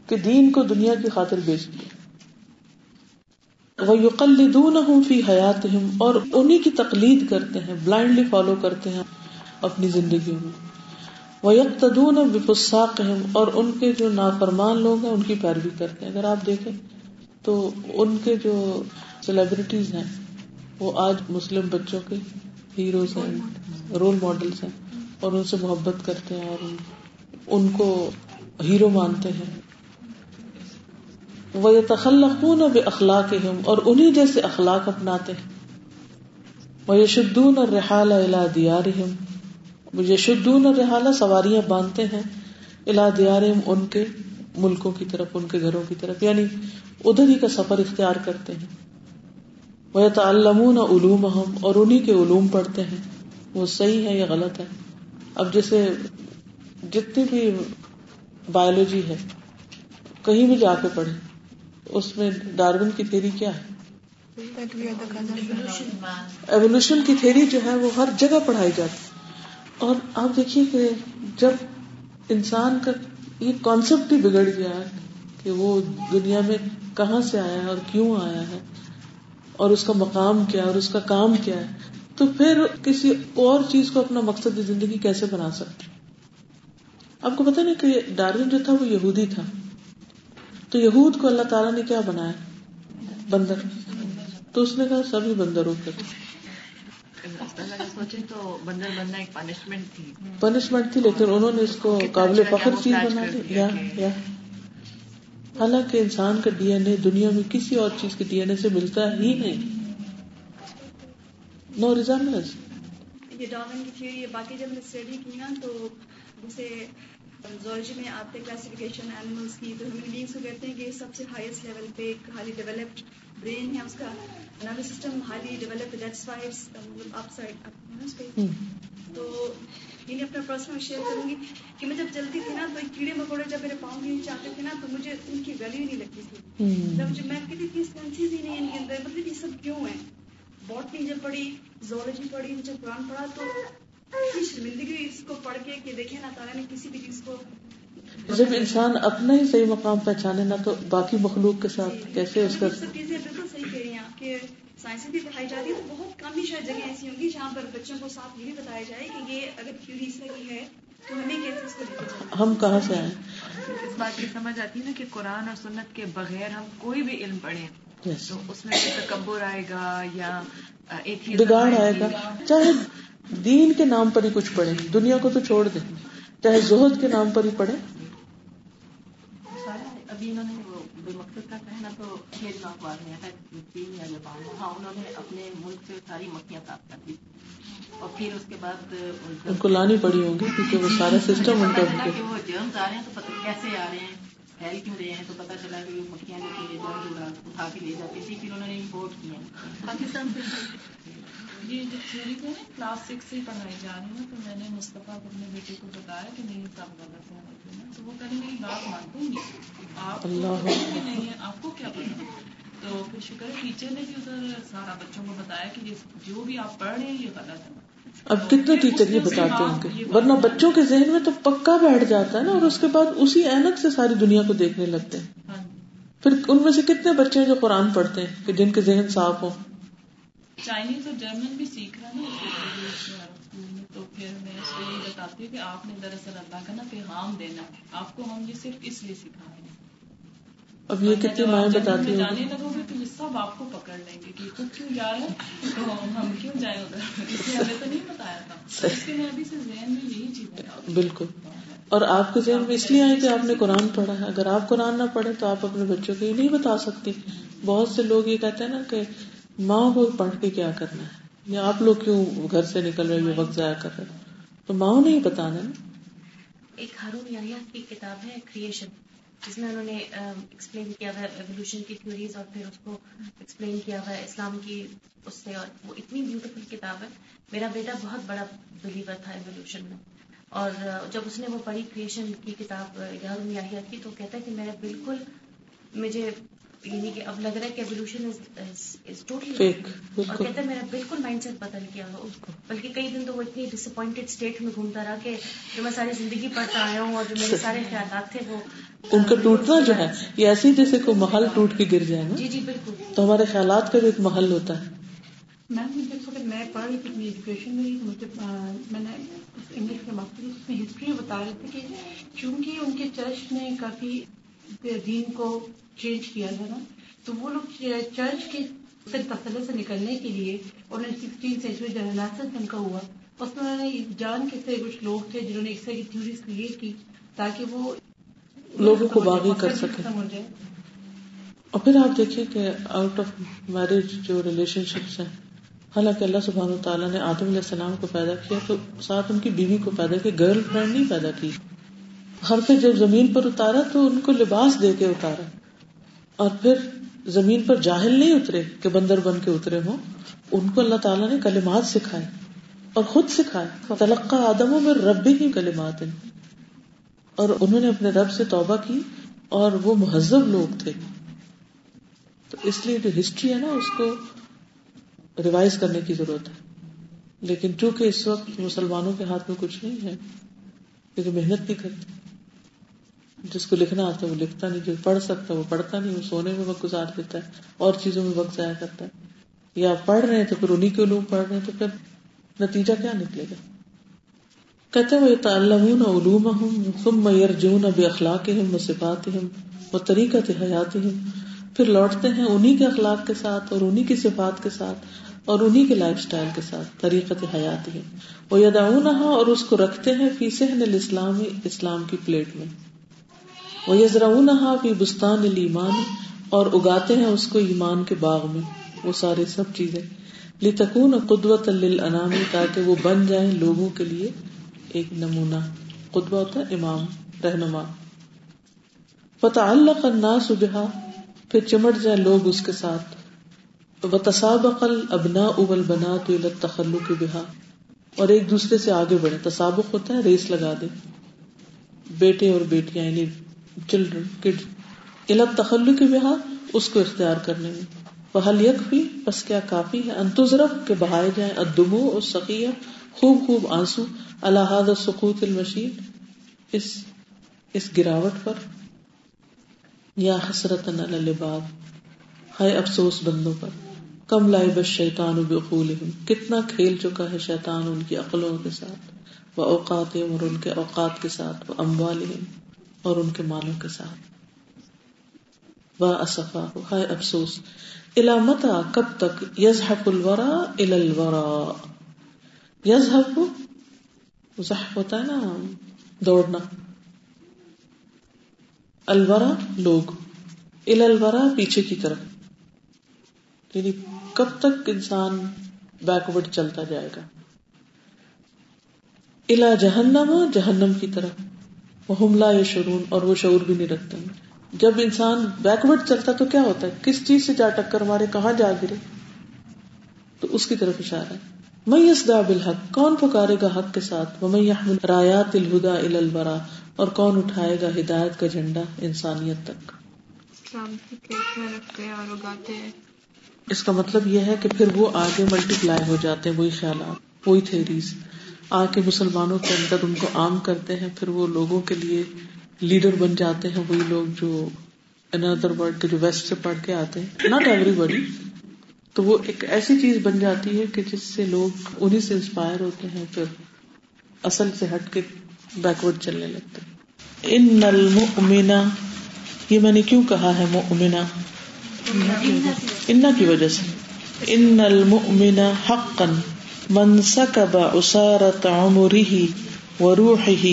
کہ دین کو دنیا کی خاطر بیچ دیا۔ وہ یقلدون فی حیات اور انہیں کی تقلید کرتے ہیں بلائنڈلی فالو کرتے ہیں اپنی زندگیوں میں۔ وہ یکتدون بفساق اور ان کے جو نافرمان لوگ ہیں، ان کی پیروی کرتے ہیں۔ اگر آپ دیکھیں تو ان کے جو سیلیبریٹیز ہیں، وہ آج مسلم بچوں کے ہیروز ہیں رول ماڈلس ہیں، اور ان سے محبت کرتے ہیں، اور ان کو ہیرو مانتے ہیں۔ وہ تخلقون بے اخلاق اور انہیں جیسے اخلاق اپناتے ہیں۔ وہ یشدون اور رحال الا دیار یشدون اور رحالہ سواریاں باندھتے ہیں الا دیار ان کے ملکوں کی طرف ان کے گھروں کی طرف یعنی ادھر ہی کا سفر اختیار کرتے ہیں۔ وہ تعلمون علوم اور انہیں کے علوم پڑھتے ہیں۔ وہ صحیح ہے یا غلط ہے؟ اب جیسے جتنی بھی بایولوجی ہے کہیں بھی جا کے پڑھے اس میں ڈارون کی تھیری کیا ہے؟ ایولیوشن کی تھیری جو ہے وہ ہر جگہ پڑھائی جاتی اور آپ دیکھیے کہ جب انسان کا یہ کانسیپٹ ہی بگڑ گیا کہ وہ دنیا میں کہاں سے آیا ہے اور کیوں آیا ہے اور اس کا مقام کیا اور اس کا کام کیا ہے، تو پھر کسی اور چیز کو اپنا مقصد زندگی کیسے بنا سکتے؟ آپ کو پتا نہیں کہ ڈارون جو تھا وہ یہودی تھا۔ تو یہود کو اللہ تعالیٰ نے کیا بنایا؟ بندر۔ تو اس نے کہا سبھی بندروں کے پنشمنٹ تھی۔ لیکن انہوں نے اس کو قابل فخر چیز بنا دی حالانکہ انسان کا ڈی این اے دنیا میں کسی اور چیز کے ڈی این اے سے ملتا ہی نہیں۔ نو ریزامنس یہ ڈاون کی تھیوری باقی جب میں نے اسٹڈی کی نا تو جیسے زولوجی میں آتے کلاسیفیکیشن اینیملس کی تو ہیومن بینگس کو کہتے ہیں کہ سب سے ہائیسٹ لیول پہ ایک ہائی ڈیولپڈ برین ہے اس کا nervous system highly developed that's why up side تو یہ میں اپنا پرسنل شیئر کروں گی کہ میں جب چلتی تھی نا تو کیڑے مکوڑے جب میرے پاؤں کے نیچے آتے تھے نا تو مجھے ان کی ویلیو نہیں لگتی تھی۔ جب مجھے میں کہتی تھی سینسز ہی نہیں ان کے اندر۔ مطلب یہ سب کیوں ہے باٹنی جب پڑھی زولوجی پڑھی جب قرآن پڑھا تو اتنی شرمندگی اس کو پڑھ کے کہ دیکھیں نا تعالیٰ نے کسی بھی چیز کو جب انسان اپنا ہی صحیح مقام پہچانے نا تو باقی مخلوق کے ساتھ کیسے اس کا یہ چیزیں بالکل صحیح کہہ رہی ہیں آپ کہ سائنس بھی پڑھائی جاتی ہے تو بہت کم ہی شاید جگہ ایسی ہوں گی جہاں پر بچوں کو ساتھ یہ بھی بتایا جائے کہ یہ اگر تھیوری اس طرح کی ہے تو ہمیں کیسے اس کو لے کے چلنا ہم کہاں سے آئے اس بات کی سمجھ آتی ہے نا کہ قرآن اور سنت کے بغیر ہم کوئی بھی علم پڑھیں. تو اس میں تکبر آئے گا یا بگاڑ آئے گا۔ چاہے دین کے نام پر ہی کچھ پڑھے دنیا کو تو چھوڑ دیں۔ چاہے زہد کے نام پر ہی پڑھے ابھی انہوں نے وہ بے مقصد کا کہنا تو چھ دنوں بعد میں ہے چین یا جاپان میں۔ ہاں انہوں نے اپنے ملک سے ساری مکھیاں صاف کر دی۔ اور پھر اس کے بعد ان کو لانی پڑی ہوں گی کیونکہ وہ سارا سسٹم ان کا پتا چلا کہ وہ جرمز آ رہے ہیں تو پتہ کیسے آ رہے ہیں پھیل کیوں رہے ہیں؟ تو پتا چلا کہ وہ مکھیاں جو جرمز اٹھا کے لے جاتی تھی پھر انہوں نے امپورٹ کیا پاکستان سے یہ جو تھیوری ہے کلاس سکس سے ہی پڑھائی جا رہی ہے تو میں نے مصطفیٰ کو اپنے بیٹے کو بتایا کہ نہیں سب غلط ہے تو وہ کہنے میری بات مانتے آپ نہیں ہے آپ کو کیا پتا تو پھر شکر ہے ٹیچر نے بھی ادھر سارا بچوں کو بتایا کہ یہ جو بھی آپ پڑھ رہے ہیں یہ غلط ہے۔ اب کتنے ٹیچر یہ بتاتے ہیں کہ ورنہ بچوں کے ذہن میں تو پکا بیٹھ جاتا ہے نا اور اس کے بعد اسی اینک سے ساری دنیا کو دیکھنے لگتے ہیں۔ ہاں پھر ان میں سے کتنے بچے ہیں جو قرآن پڑھتے ہیں کہ جن کے ذہن صاف ہوں؟ چائنیز اور جرمن بھی سیکھ رہا نا تو پھر میں اس کو یہی بتاتی ہوں کہ آپ نے دراصل اللہ کا نا پیغام دینا ہے۔ آپ کو ہم یہ صرف اس لیے سکھا رہے ہیں۔ اب یہ جنت بتاتی میں ہوں۔ جانے لگو گے تو یہ سب آپ کو پکڑ لیں گے کہ تو کیوں جا رہے ہیں تو ہم کیوں جائیں ادھر اس نے ہمیں تو نہیں بتایا تھا۔ اس کے میں ابھی سے ذہن میں یہی چیزیں بالکل۔ اور آپ کے ذہن میں اس لیے آئے کہ آپ نے قرآن پڑھا ہے۔ اگر آپ قرآن نہ پڑھے تو آپ اپنے بچوں کو یہ نہیں بتا سکتی بہت سے لوگ یہ کہتے ہیں نا کہ ماں کو پڑھ کے کیا کرنا ہے؟ یا آپ لوگ کیوں گھر سے نکل رہے یہ وقت ضائع کر رہے تو ماں نے ہی بتانا نا ایک ہارون یحییٰ کی کتاب ہے کریشن جس میں انہوں نے ایکسپلین کیا ہوا ہے ایولیوشن کی تھیوریز اور پھر اس کو ایکسپلین کیا ہوا ہے اسلام کی اس سے۔ اور وہ اتنی بیوٹیفل کتاب ہے۔ میرا بیٹا بہت بڑا بلیور تھا ایولیوشن میں۔ اور جب اس نے وہ پڑھی کریشن کی کتاب ہارون یحییٰ کی، تو کہتا ہے کہ میرا بالکل مجھے یعنی کہ اب لگ رہا ہے کہ ایولیوشن ٹوٹلی فیک اور کہتا ہے میرا بالکل مائنڈ سیٹ بدل گیا بلکہ کئی دن تو وہ اتنی ڈس اپوائنٹڈ اسٹیٹ میں گھومتا رہا کہ جو میں ساری زندگی پڑھتا آیا ہوں اور جو میرے سارے خیالات تھے وہ ان کا ٹوٹنا جو ہے یہ ایسے ہی جیسے کوئی محل ٹوٹ کے گر جائے نا جی جی بالکل. تو ہمارے خیالات کا بھی ایک محل ہوتا ہے۔ میم مجھے وقت میں پڑھ رہی تھی اپنی ایجوکیشن میں مجھے میں نے انگلش کے ماسٹر اس میں ہسٹری بتا رہے تھے کہ چونکہ ان کے چرچ نے کافی دین کو چینج کیا تھا نا تو وہ لوگ چرچ کے تسلط سے نکلنے کے لیے نے سکسٹین سینچری جنرل ان کا ہوا۔ اس میں انہوں نے جان کے سے کچھ لوگ تھے جنہوں نے اس طرح کی تھیوریز کریٹ کی تاکہ وہ لوگوں کو باغی کر سکے اور پھر آپ دیکھیے کہ آؤٹ آف میرج جو ریلیشن شپس ہیں حالانکہ اللہ سبحانہ تعالیٰ نے آدم علیہ السلام کو پیدا کیا تو ساتھ ان کی بیوی کو پیدا کیا گرل فرینڈ نہیں پیدا کی۔ ہر پھر جب زمین پر اتارا تو ان کو لباس دے کے اتارا اور پھر زمین پر جاہل نہیں اترے کہ بندر بن کے اترے ہوں، ان کو اللہ تعالیٰ نے کلمات سکھائے اور خود سکھائے۔ تلقہ آدموں میں ربی ہی کلمات۔ اور انہوں نے اپنے رب سے توبہ کی اور وہ مہذب لوگ تھے۔ تو اس لیے جو ہسٹری ہے نا، اس کو ریوائز کرنے کی ضرورت ہے۔ لیکن چونکہ اس وقت مسلمانوں کے ہاتھ میں کچھ نہیں ہے کیونکہ محنت نہیں کرتے جس کو لکھنا آتا ہے وہ لکھتا نہیں، جو پڑھ سکتا وہ پڑھتا نہیں، وہ سونے میں وقت گزار دیتا ہے، اور چیزوں میں وقت ضائع کرتا ہے۔ یا پڑھ رہے ہیں تو پھر انہیں کے علوم پڑھ رہے ہیں تو پھر نتیجہ کیا نکلے گا؟ کہتے وہ تعلمون علومہم ثم یرجون باخلاقہم وصفاتہم وطریقۃ حیاتہم پھر لوٹتے ہیں انہی کے اخلاق کے ساتھ اور انہی کی صفات کے ساتھ اور انہی کے لائف سٹائل کے ساتھ، طریقت حیاتہم ویدعونہا اور اس کو رکھتے ہیں فی صحن الاسلام اسلام کی پلیٹ میں۔ ویزرعونہا فی بستان الایمان اور اگاتے ہیں اس کو ایمان کے باغ میں۔ وہ سارے سب چیزیں۔ لتکون قدوت للانامی تاکہ وہ بن جائیں لوگوں کے لیے ایک نمونہ۔ قدوہ ہوتا ہے امام، رہنما۔ فتعلق الناس بها، پھر چمٹ جائیں لوگ اس کے ساتھ۔ وتسابق الابناء والبنات الى التخلق بها۔ اور ایک دوسرے سے آگے بڑھے تسابق ہوتا ہے، ریس لگا دے بیٹے اور بیٹیاں یعنی چلڈرن کڈ الى التخلق بها، اس کو اختیار کرنے میں۔ وحل یکفی بس کیا کافی ہے۔ انتظرف کے بہائے جائیں۔ الدموع والسقیہ خوب خوب آنسو۔ اللہ هذا السقوط المشین۔ اس اس گراوٹ پر۔ یا حسرت الباب ہے افسوس بندوں پر۔ کم لائے بس شیطان بقول کتنا کھیل چکا ہے شیطان ان کی عقلوں کے ساتھ۔ وہ اوقات اور ان کے اوقات کے ساتھ۔ وہ اموال اور ان کے مالوں کے ساتھ۔ وہ اصفا ہے افسوس علامتا کب تک؟ یزحف الورا ال الورا۔ یزحف زحف ہوتا ہے نا دوڑنا۔ الورا، لوگ۔ الورا، پیچھے کی طرف۔ یعنی کب تک انسان بیکورڈ چلتا جائے گا؟ الا جہنم جہنم کی طرف۔ وہ حملہ یا شرون اور وہ شعور بھی نہیں رکھتے جب انسان بیکورڈ چلتا تو کیا ہوتا ہے؟ کس چیز سے جا ٹکر مارے کہاں جا گرے؟ تو اس کی طرف اشارہ ہے۔ میں یس دا بالحق کون پکارے گا حق کے ساتھ؟ وہ میں رایات الہدا ال البرا اور کون اٹھائے گا ہدایت کا جھنڈا انسانیت تک؟ ہیں ہیں۔ اس کا مطلب یہ ہے کہ پھر وہ آگے ملٹی پلائی ہو جاتے ہیں وہی خیالات وہی تھیریز۔ آ کے مسلمانوں کے اندر ان کو عام کرتے ہیں پھر وہ لوگوں کے لیے لیڈر بن جاتے ہیں وہی لوگ جو اندر ورلڈ کے جو ویسٹ سے پڑھ کے آتے ہیں۔ ناٹ ایوری بڈی تو وہ ایک ایسی چیز بن جاتی ہے کہ جس سے لوگ انہیں سے انسپائر ہوتے ہیں پھر اصل سے ہٹ کے بیکورڈ چلنے لگتے ہیں۔ ان المؤمنہ یہ میں نے کیوں کہا ہے مؤمنہ؟ ان کی وجہ سے ان المؤمن حقا۔ من سکب اسارت عمره وروحه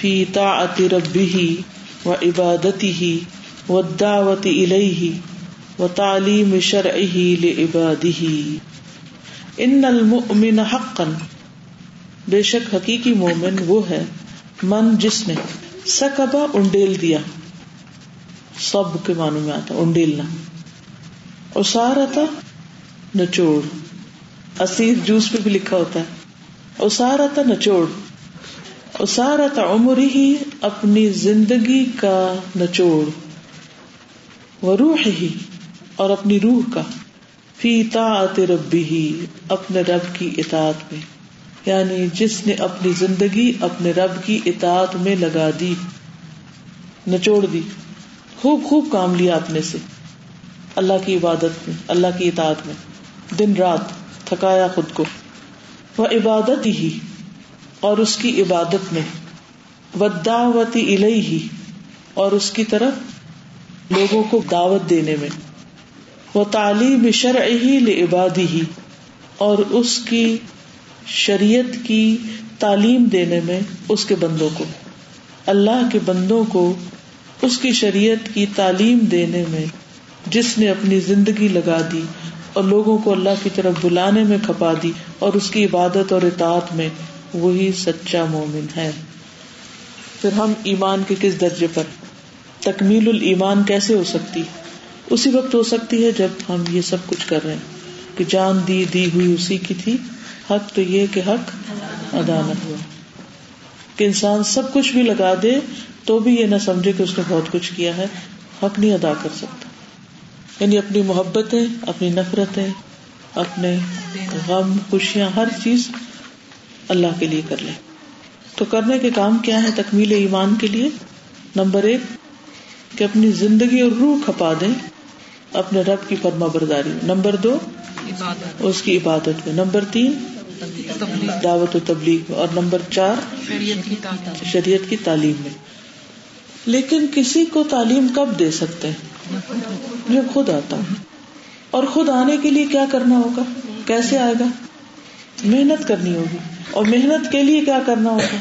في طاعة ربه وعبادته والدعوة إليه وتعليم شرعه لعباده. ان المؤمن حقا. بے شک حقیقی مومن وہ ہے من جس نے سکبا انڈیل دیا. سب کے معنوں میں آتا انڈیلنا. اسارتا نچوڑ. اسیر جوس پہ بھی لکھا ہوتا ہے۔ اسارتا نچوڑ۔ اسارتا عمر ہی اپنی زندگی کا نچوڑ۔ وہ روح ہی اور اپنی روح کا۔ فی طاعت ربی ہی اپنے رب کی اطاعت میں یعنی جس نے اپنی زندگی اپنے رب کی اطاعت میں لگا دی۔ نچوڑ دی۔ خوب خوب کام لیا اپنے سے۔ اللہ کی عبادت میں، اللہ کی اطاعت میں۔ دن رات۔ تھکایا خود کو۔ وہ عبادت ہی اور اس کی عبادت میں۔ وداوتی الہی ہی اور اس کی طرف لوگوں کو دعوت دینے میں۔ وہ تعلیم شرع ہی لعبادی ہی اور اس کی شریعت کی تعلیم دینے میں اس کے بندوں کو۔ اللہ کے بندوں کو اس کی شریعت کی تعلیم دینے میں جس نے اپنی زندگی لگا دی۔ اور لوگوں کو اللہ کی طرف بلانے میں کھپا دی اور اس کی عبادت اور اطاعت میں وہی سچا مومن ہے۔ پھر ہم ایمان کے کس درجے پر؟ تکمیل المان کیسے ہو سکتی؟ اسی وقت ہو سکتی ہے جب ہم یہ سب کچھ کر رہے ہیں۔ کہ جان دی دی ہوئی اسی کی تھی۔ حق تو یہ کہ حق ادا نہ ہوا۔ کہ انسان سب کچھ بھی لگا دے تو بھی یہ نہ سمجھے کہ اس نے بہت کچھ کیا ہے۔ حق نہیں ادا کر سکتا۔ یعنی اپنی محبتیں، اپنی نفرتیں، اپنے غم، خوشیاں، ہر چیز اللہ کے لیے کر لے تو کرنے کے کام کیا ہے تکمیل ایمان کے لیے؟ نمبر ایک، کہ اپنی زندگی اور روح کھپا دیں اپنے رب کی فرما برداری میں۔ نمبر دو، اس کی عبادت میں۔ نمبر تین، دعوت و تبلیغ میں۔ اور نمبر چار، شریعت کی تعلیم میں۔ لیکن کسی کو تعلیم کب دے سکتے؟ ہیں جب خود آتا ہوں اور خود آنے کے لیے کیا کرنا ہوگا؟ کیسے آئے گا؟ محنت کرنی ہوگی۔ اور محنت کے لیے کیا کرنا ہوگا؟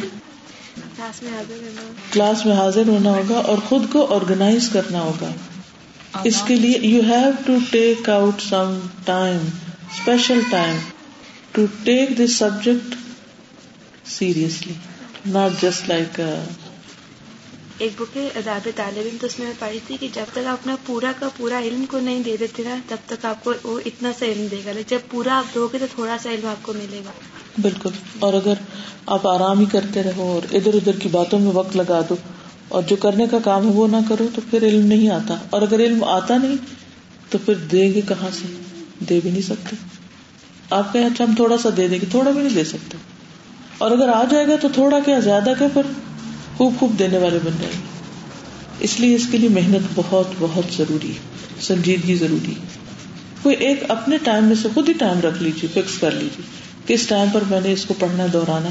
کلاس میں حاضر ہونا ہوگا اور خود کو آرگنائز کرنا ہوگا۔ اس کے لیے you have to take out some time special time to take this subject seriously not just like ایک بک ہے اداب طالب علم تو اس میں میں پڑھی تھی کہ جب تک آپ اپنا پورا کا پورا علم کو نہیں دے دیتے نا، تب تک آپ کو وہ اتنا سا علم دے گا۔ جب پورا آپ دو گے تو تھوڑا سا علم آپ کو ملے گا۔ بالکل۔ اور اگر آپ آرام ہی کرتے رہو اور ادھر ادھر کی باتوں میں وقت لگا دو اور جو کرنے کا کام ہے وہ نہ کرو، تو پھر علم نہیں آتا۔ اور اگر علم آتا نہیں، تو پھر دیں گے کہاں سے؟ دے بھی نہیں سکتے۔ آپ کہیں اچھا ہم تھوڑا سا دے دیں گے، تھوڑا بھی نہیں دے سکتے۔ اور اگر آ جائے گا تو تھوڑا کیا، زیادہ کیا پھر؟ خوب خوب دینے والے بن جائیں۔ گے اس لیے اس کے لیے محنت بہت بہت ضروری ہے، سنجیدگی ضروری کوئی ایک اپنے ٹائم میں سے خود ہی ٹائم رکھ لیجیے، فکس کر لیجیے۔ کس ٹائم پر میں نے اس کو پڑھنا دہرانا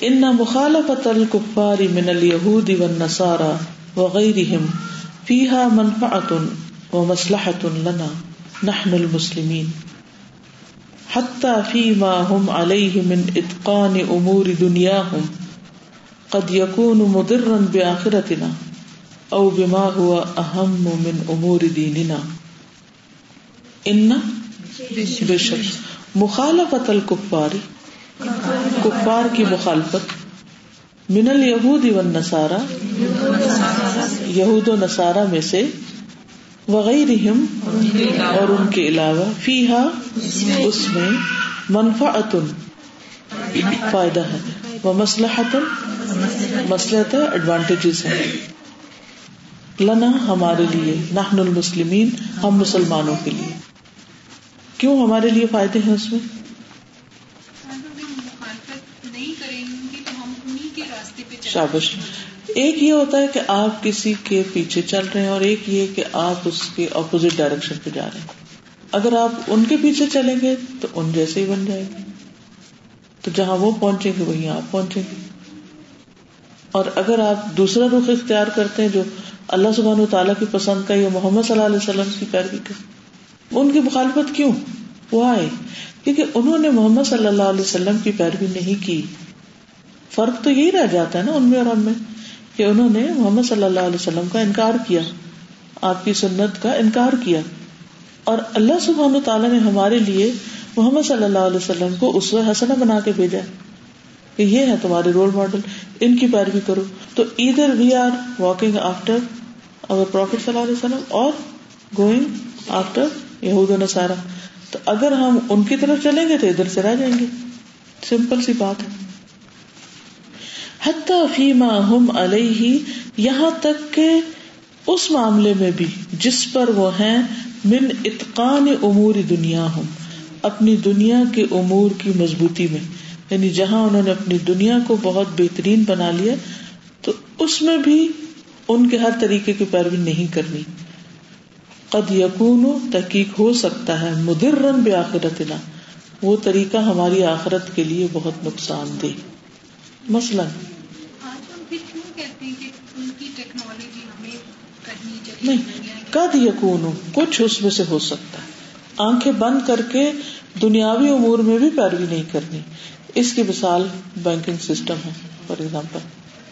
ان مخالفت الکفار من اليهود والنصارى وغيرهم فيها منفعة ومصلحة لنا، نحن المسلمين۔ حتى فيما هم عليه من اتقان امور دنياهم قد يكون مضرا بآخرتنا او بما هو اهم من امور دیننا۔ ان بے شک مخالفت الکفار، کفار کی مخالفت من الیہود والنصارى یہود و نصارہ میں سے وغیرہم اور ان کے علاوہ فیہا اس میں منفعت فائدہ ہے۔ وہ مسلحت مسلحت ایڈوانٹیجز ہیں۔ لنا ہمارے لیے، نحن المسلمین، ہم مسلمانوں کے لیے۔ کیوں ہمارے لیے فائدے ہیں اس میں؟ شابش، ایک یہ ہوتا ہے کہ آپ کسی کے پیچھے چل رہے ہیں اور ایک یہ کہ آپ اس کے اپوزٹ ڈائریکشن پہ جا رہے ہیں۔ اگر آپ ان کے پیچھے چلیں گے تو ان جیسے ہی بن جائیں گے تو جہاں وہ پہنچیں گے وہیں آپ پہنچیں گے۔ اور اگر آپ دوسرا رخ اختیار کرتے ہیں جو اللہ سبحان و تعالیٰ کی پسند کا یا محمد صلی اللہ علیہ وسلم کی پیروی کا ان کی مخالفت کیوں؟ وہ آئے۔ کیونکہ انہوں نے محمد صلی اللہ علیہ وسلم کی پیروی نہیں کی۔ فرق تو یہی رہ جاتا ہے نا ان میں اور ہم میں، کہ انہوں نے محمد صلی اللہ علیہ وسلم کا انکار کیا، آپ کی سنت کا انکار کیا۔ اور اللہ سبحان و تعالیٰ نے ہمارے لیے محمد صلی اللہ علیہ وسلم کو اس حسنہ بنا کے بھیجا کہ یہ ہے تمہارے رول ماڈل ان کی پیروی کرو۔ تو ادھر we are walking after our prophet صلی اللہ علیہ وسلم اور گوئنگ آفٹر یہود نصارہ۔ تو اگر ہم ان کی طرف چلیں گے تو ادھر سے رہ جائیں گے۔ سمپل سی بات ہے۔ حتی فیما ہم علیہ، یہاں تک کہ اس معاملے میں بھی جس پر وہ ہیں، من اتقان امور دنیا ہوں اپنی دنیا کے امور کی مضبوطی میں۔ یعنی جہاں انہوں نے اپنی دنیا کو بہت بہترین بنا لیا تو اس میں بھی ان کے ہر طریقے کی پیروی نہیں کرنی۔ قد یقون تحقیق ہو سکتا ہے مدر رن بے آخرت وہ طریقہ ہماری آخرت کے لیے بہت نقصان دہ۔ مثلاً۔ نہیں کد یقون کچھ اس میں سے ہو سکتا ہے۔ آنکھیں بند کر کے دنیاوی امور میں بھی پیروی نہیں کرنی۔ اس کی مثال بینکنگ سسٹم ہے فار ایگزامپل۔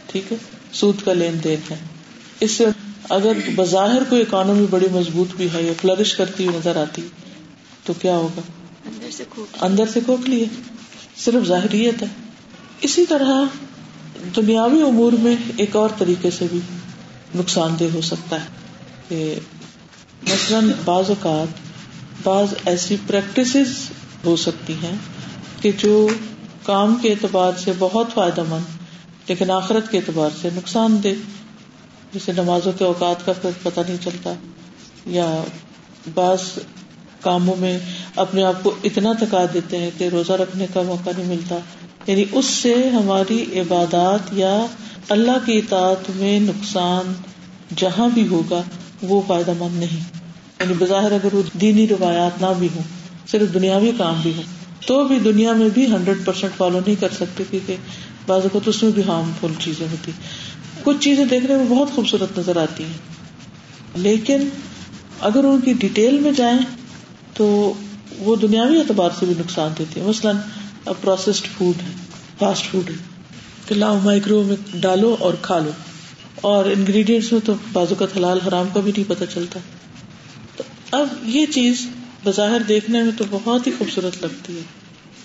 ٹھیک ہے؟ سود کا لین دین ہے۔ اس سے اگر بظاہر کوئی اکانومی بڑی مضبوط بھی ہے یا فلرش کرتی ہوئی نظر آتی تو کیا ہوگا؟ اندر سے کھوکھ لیے۔ صرف ظاہریت ہے۔ اسی طرح دنیاوی امور میں ایک اور طریقے سے بھی نقصان دہ ہو سکتا ہے کہ مثلاً بعض اوقات بعض ایسی پریکٹس ہو سکتی ہیں کہ جو کام کے اعتبار سے بہت فائدہ مند، لیکن آخرت کے اعتبار سے نقصان دہ، جیسے نمازوں کے اوقات کا پھر پتہ نہیں چلتا، یا بعض کاموں میں اپنے آپ کو اتنا تھکا دیتے ہیں کہ روزہ رکھنے کا موقع نہیں ملتا۔ یعنی اس سے ہماری عبادات یا اللہ کی اطاعت میں نقصان جہاں بھی ہوگا وہ فائدہ مند نہیں۔ یعنی بظاہر اگر وہ دینی روایات نہ بھی ہوں، صرف دنیاوی کام بھی ہوں، تو بھی دنیا میں بھی ہنڈریڈ پرسینٹ فالو نہیں کر سکتے کیونکہ بعض اوقات اس میں بھی ہارم فل چیزیں ہوتی کچھ چیزیں دیکھنے میں بہت خوبصورت نظر آتی ہیں۔ لیکن اگر ان کی ڈیٹیل میں جائیں تو وہ دنیاوی اعتبار سے بھی نقصان دیتی ہے مثلاً پروسیسڈ فوڈ ہے فاسٹ فوڈ ہے۔ کہ لاؤ مائکرو میں ڈالو اور کھا لو۔ اور انگریڈینٹس میں تو بازو کا حلال حرام کا بھی نہیں پتا چلتا۔ اب یہ چیز بظاہر دیکھنے میں تو بہت ہی خوبصورت لگتی ہے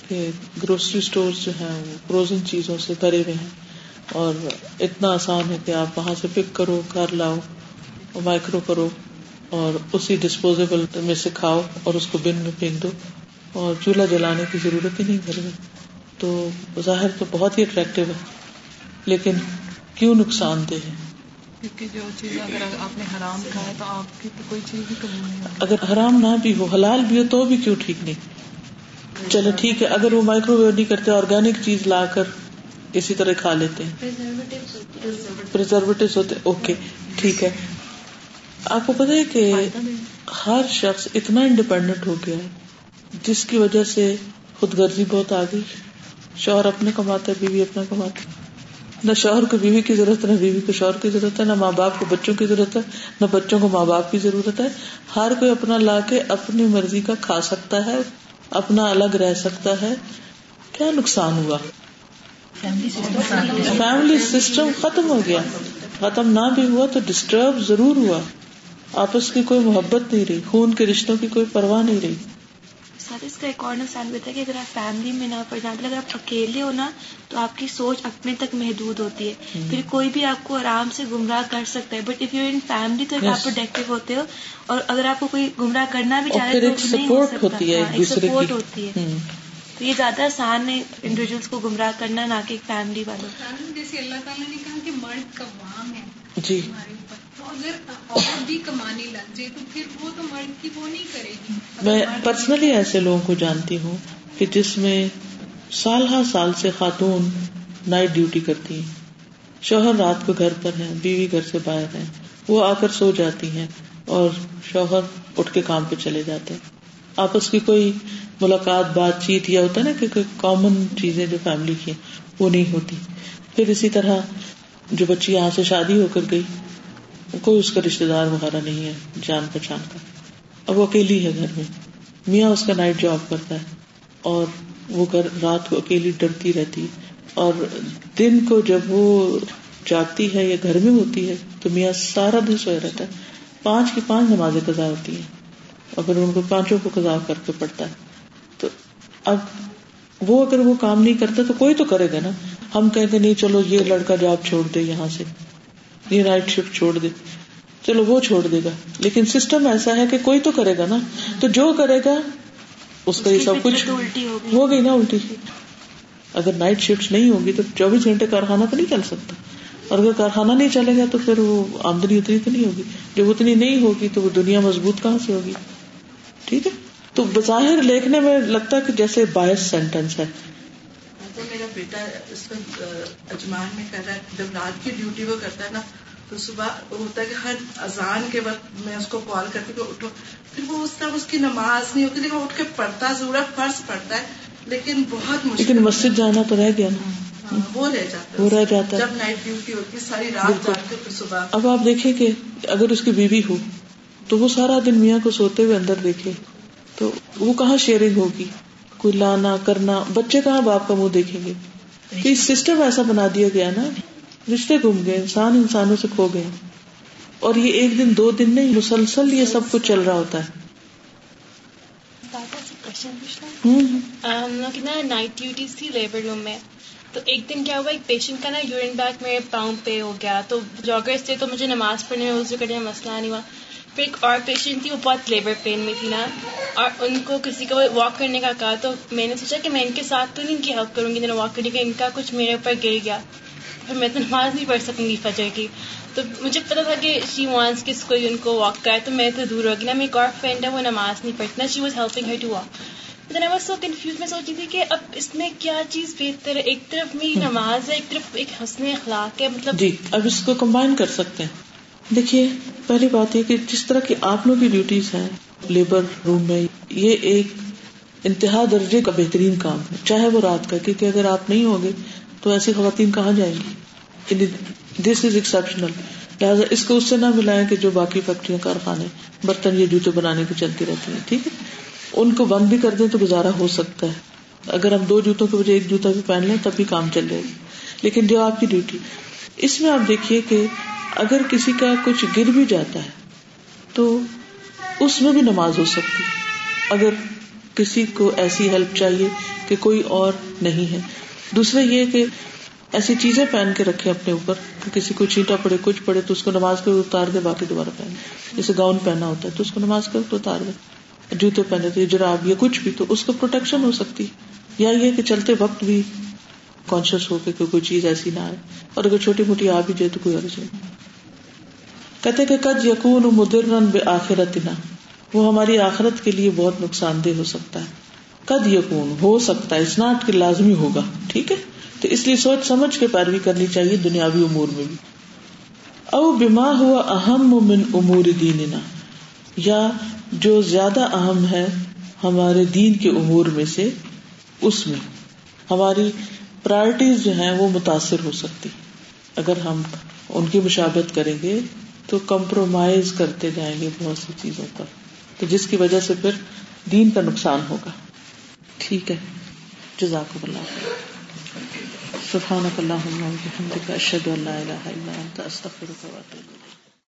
کہ گروسری اسٹور جو ہیں وہ فروزن چیزوں سے بھرے ہوئے ہیں اور اتنا آسان ہے کہ آپ وہاں سے پک کرو، گھر لاؤ مائکرو کرو اور اسی ڈسپوزیبل میں سے کھاؤ اور اس کو بن میں پھینک دو اور چولہا جلانے کی ضرورت ہی نہیں گھر میں تو ظاہر تو بہت ہی اٹریکٹو ہے، لیکن کیوں نقصان دہ ہے؟ کیونکہ جو چیز اگر آپ نے حرام کھایا تو آپ کی تو کوئی چیز بھی کمی نہیں اگر حرام نہ بھی ہو حلال بھی ہو تو بھی کیوں ٹھیک نہیں؟ چلو ٹھیک ہے اگر وہ مائکرو ویو نہیں کرتے آرگینک چیز لا کر اسی طرح کھا لیتے ہیں۔ پرزرویٹو ہوتے اوکے ٹھیک ہے۔ آپ کو پتا ہے کہ ہر شخص اتنا انڈیپینڈنٹ ہو گیا ہے جس کی وجہ سے خود غرضی بہت آ گئی۔ شوہر اپنے کماتا ہے بیوی اپنا کماتی نہ شوہر کو بیوی کی ضرورت ہے نہ بیوی کو شوہر کی ضرورت ہے نہ ماں باپ کو بچوں کی ضرورت ہے نہ بچوں کو ماں باپ کی ضرورت ہے۔ ہر کوئی اپنا لا کے اپنی مرضی کا کھا سکتا ہے اپنا الگ رہ سکتا ہے۔ کیا نقصان ہوا؟ فیملی سسٹم ختم ہو گیا۔ ختم نہ بھی ہوا تو ڈسٹرب ضرور ہوا۔ آپس کی کوئی محبت نہیں رہی خون کے رشتوں کی کوئی پرواہ نہیں رہی۔ سر اس کا ایک اور نقصان بھی تھا کہ اگر آپ فیملی میں نہ پڑ جاتے اگر آپ اکیلے ہو نا تو آپ کی سوچ اپنے تک محدود ہوتی ہے۔ پھر کوئی بھی آپ کو آرام سے گمراہ کر سکتا ہے۔ But if you in family تو آپ پروڈکٹیو ہوتے ہو۔ اور اگر آپ کو کوئی گمراہ کرنا بھی چاہے تو سپورٹ ہوتی ہے سپورٹ ہوتی ہے۔ تو یہ زیادہ آسان ہے انڈیویجلس کو گمراہ کرنا نہ کہ ایک فیملی والوں۔ جیسے اللہ تعالیٰ نے کہا کہ مرد کا وہاں ہے۔ جی۔ اگر عورت بھی کمانے لگ جائے تو پھر وہ تو مرد کی وہ نہیں کرے گی۔ میں پرسنلی ایسے لوگوں کو جانتی ہوں کہ جس میں سال ہر سال سے خاتون نائٹ ڈیوٹی کرتی ہیں۔ شوہر رات کو گھر پر ہے بیوی گھر سے باہر ہے وہ آ کر سو جاتی ہیں اور شوہر اٹھ کے کام پہ چلے جاتے ہیں۔ آپس کی کوئی ملاقات بات چیت یا ہوتا ہے نا کہ کوئی کامن چیزیں جو فیملی کی وہ نہیں ہوتی۔ پھر اسی طرح جو بچی یہاں سے شادی ہو کر گئی کوئی اس کا رشتے دار وغیرہ نہیں ہے، جان پہچان کا۔ اب وہ اکیلی ہے گھر میں۔ میاں اس کا نائٹ جاب کرتا ہے اور وہ گھر رات کو اکیلی ڈرتی رہتی۔ اور دن کو جب وہ جاگتی ہے یا گھر میں ہوتی ہے تو میاں سارا دن سویا رہتا ہے۔ پانچ کی پانچ نمازیں قزا ہوتی ہیں۔ اگر ان کو پانچوں کو قزا کر کے پڑتا ہے۔ تو اب وہ اگر وہ کام نہیں کرتا تو کوئی تو کرے گا نا۔ ہم کہیں گے نہیں، چلو یہ لڑکا جاب چھوڑ دے یہاں سے۔ یہ نائٹ شفٹ چھوڑ دے۔ چلو وہ چھوڑ دے گا۔ لیکن سسٹم ایسا ہے کہ کوئی تو کرے گا نا۔ تو جو کرے گا اس کا یہ سب کچھ ہو گئی نا الٹی۔ اگر نائٹ شفٹ نہیں ہوگی تو چوبیس گھنٹے کارخانہ تو نہیں چل سکتا۔ اور اگر کارخانہ نہیں چلے گا تو پھر وہ آمدنی اتنی تو نہیں ہوگی۔ جب اتنی نہیں ہوگی تو وہ دنیا مضبوط کہاں سے ہوگی؟ ٹھیک ہے؟ تو بظاہر لکھنے میں لگتا ہے کہ جیسے باعث سینٹینس ہے۔ بیٹا اس میں اجمان میں کر رہا ہے جب رات کی ڈیوٹی وہ کرتا ہے نا تو صبح ہوتا ہے کہ ہر اذان کے وقت میں اس کو کال کرتی کہ اٹھو۔ پھر وہ اس طرح اس کی نماز نہیں ہوتی لیکن اٹھ کے پڑھتا ضرور فرض پڑتا ہے لیکن بہت مشکل لیکن مسجد جانا تو رہ گیا نا۔ ہاں، وہ رہ جاتا وہ رہ جاتا جب نائٹ ڈیوٹی ہوتی ساری رات جا کے پھر صبح۔ اب آپ دیکھیں کہ اگر اس کی بیوی ہو تو وہ سارا دن میاں کو سوتے ہوئے اندر دیکھے۔ تو وہ کہاں شیئرنگ ہوگی؟ کوئی لانا کرنا بچے کہاں باپ کا منہ دیکھیں گے؟ تو سسٹم ایسا بنا دیا گیا نا رشتے گم گئے انسان انسانوں سے کھو گئے۔ اور یہ ایک دن دو دن نہیں مسلسل یہ سب کچھ چل رہا ہوتا ہے۔ نائٹ ڈیوٹیز تھی لیبر روم میں۔ تو ایک دن کیا ہوا ایک پیشنٹ کا نا یورین بیگ میرے پاؤں پہ ہو گیا۔ تو جاگرس تھے تو مجھے نماز پڑھنے میں وضو کرنے میں مسئلہ نہیں ہوا۔ پھر ایک اور پیشنٹ تھی، وہ بہت لیبر پین میں تھی نا۔ اور ان کو کسی کو واک کرنے کا کہا تو میں نے سوچا کہ میں ان کے ساتھ تو نہیں ان کی ہیلپ کروں گی واک کرنے کا ان کا کچھ میرے اوپر گر گیا۔ پھر میں تو نماز نہیں پڑھ سکوں گی فجر کی۔ تو مجھے پتا تھا کہ شی وانس کس کو ان کو واک کرائے، تو میں تو دور ہوگی نا۔ میری ایک اور فرینڈ ہے، وہ نماز نہیں پڑھتی نا she was helping her to walk then I so confuse میں سوچی تھی کہ اب اس میں کیا چیز بہتر ہے؟ ایک طرف میری نماز ہے، ایک طرف ایک حسن اخلاق ہے۔ مطلب جی اب اس کو کمبائن کر سکتے ہیں۔ دیکھیے، پہلی بات یہ کہ جس طرح کی آپ لوگ کی ڈیوٹیز ہیں لیبر روم میں، یہ ایک انتہا درجے کا بہترین کام ہے، چاہے وہ رات کا، کیونکہ اگر آپ نہیں ہوگے تو ایسی خواتین کہاں جائیں گی؟ دس از ایکسپشنل لہٰذا اس کو اس سے نہ ملائیں کہ جو باقی فیکٹریاں، کارخانے، برتن یہ جوتے بنانے کی چلتی رہتی ہیں، ٹھیک ہے؟ ان کو بند بھی کر دیں تو گزارا ہو سکتا ہے۔ اگر ہم دو جوتوں کے بجائے ایک جوتا بھی پہن لیں، تب بھی کام چل جائے گی لیکن جو آپ کی ڈیوٹی اس میں آپ دیکھیے کہ اگر کسی کا کچھ گر بھی جاتا ہے، تو اس میں بھی نماز ہو سکتی اگر کسی کو ایسی ہیلپ چاہیے کہ کوئی اور نہیں ہے۔ دوسرا یہ کہ ایسی چیزیں پہن کے رکھے اپنے اوپر۔ کہ کسی کو چیٹا پڑے، کچھ پڑے، تو اس کو نماز کے اتار دے، باقی دوبارہ پہنے جیسے گاؤن پہنا ہوتا ہے، تو اس کو نماز کے اتار دے۔ جوتے پہنے تھے جراب یا کچھ بھی، تو اس کو پروٹیکشن ہو سکتی یا یہ کہ چلتے وقت بھی کانشیس ہو کے کوئی چیز ایسی نہ آئے۔ اور اگر چھوٹی موٹی آ بھی جائے تو کوئی عرض نہیں کہتے کہ کد یقون مدرن بے آخرت نہ وہ ہماری آخرت کے لیے بہت نقصان دہ ہو سکتا ہے۔ کد یقون ہو سکتا ہے اس ناٹ کے لازمی ہوگا، ٹھیک ہے؟ تو اس لیے سوچ سمجھ کے پیروی کرنی چاہیے دنیاوی امور میں بھی۔ او بیما ہوا اہم من امور دیننا، یا جو زیادہ اہم ہے ہمارے دین کے امور میں سے اس میں۔ ہماری پرائرٹیز جو ہیں وہ متاثر ہو سکتی۔ اگر ہم ان کی مشابت کریں گے تو کمپرومائز کرتے جائیں گے بہت سی چیزوں پر۔ تو جس کی وجہ سے پھر دین کا نقصان ہوگا۔ ٹھیک ہے۔ جزاک اللہ سبحانک اللہم و بحمدک، اشہد ان لا الہ الا انت، استغفرک و اتوب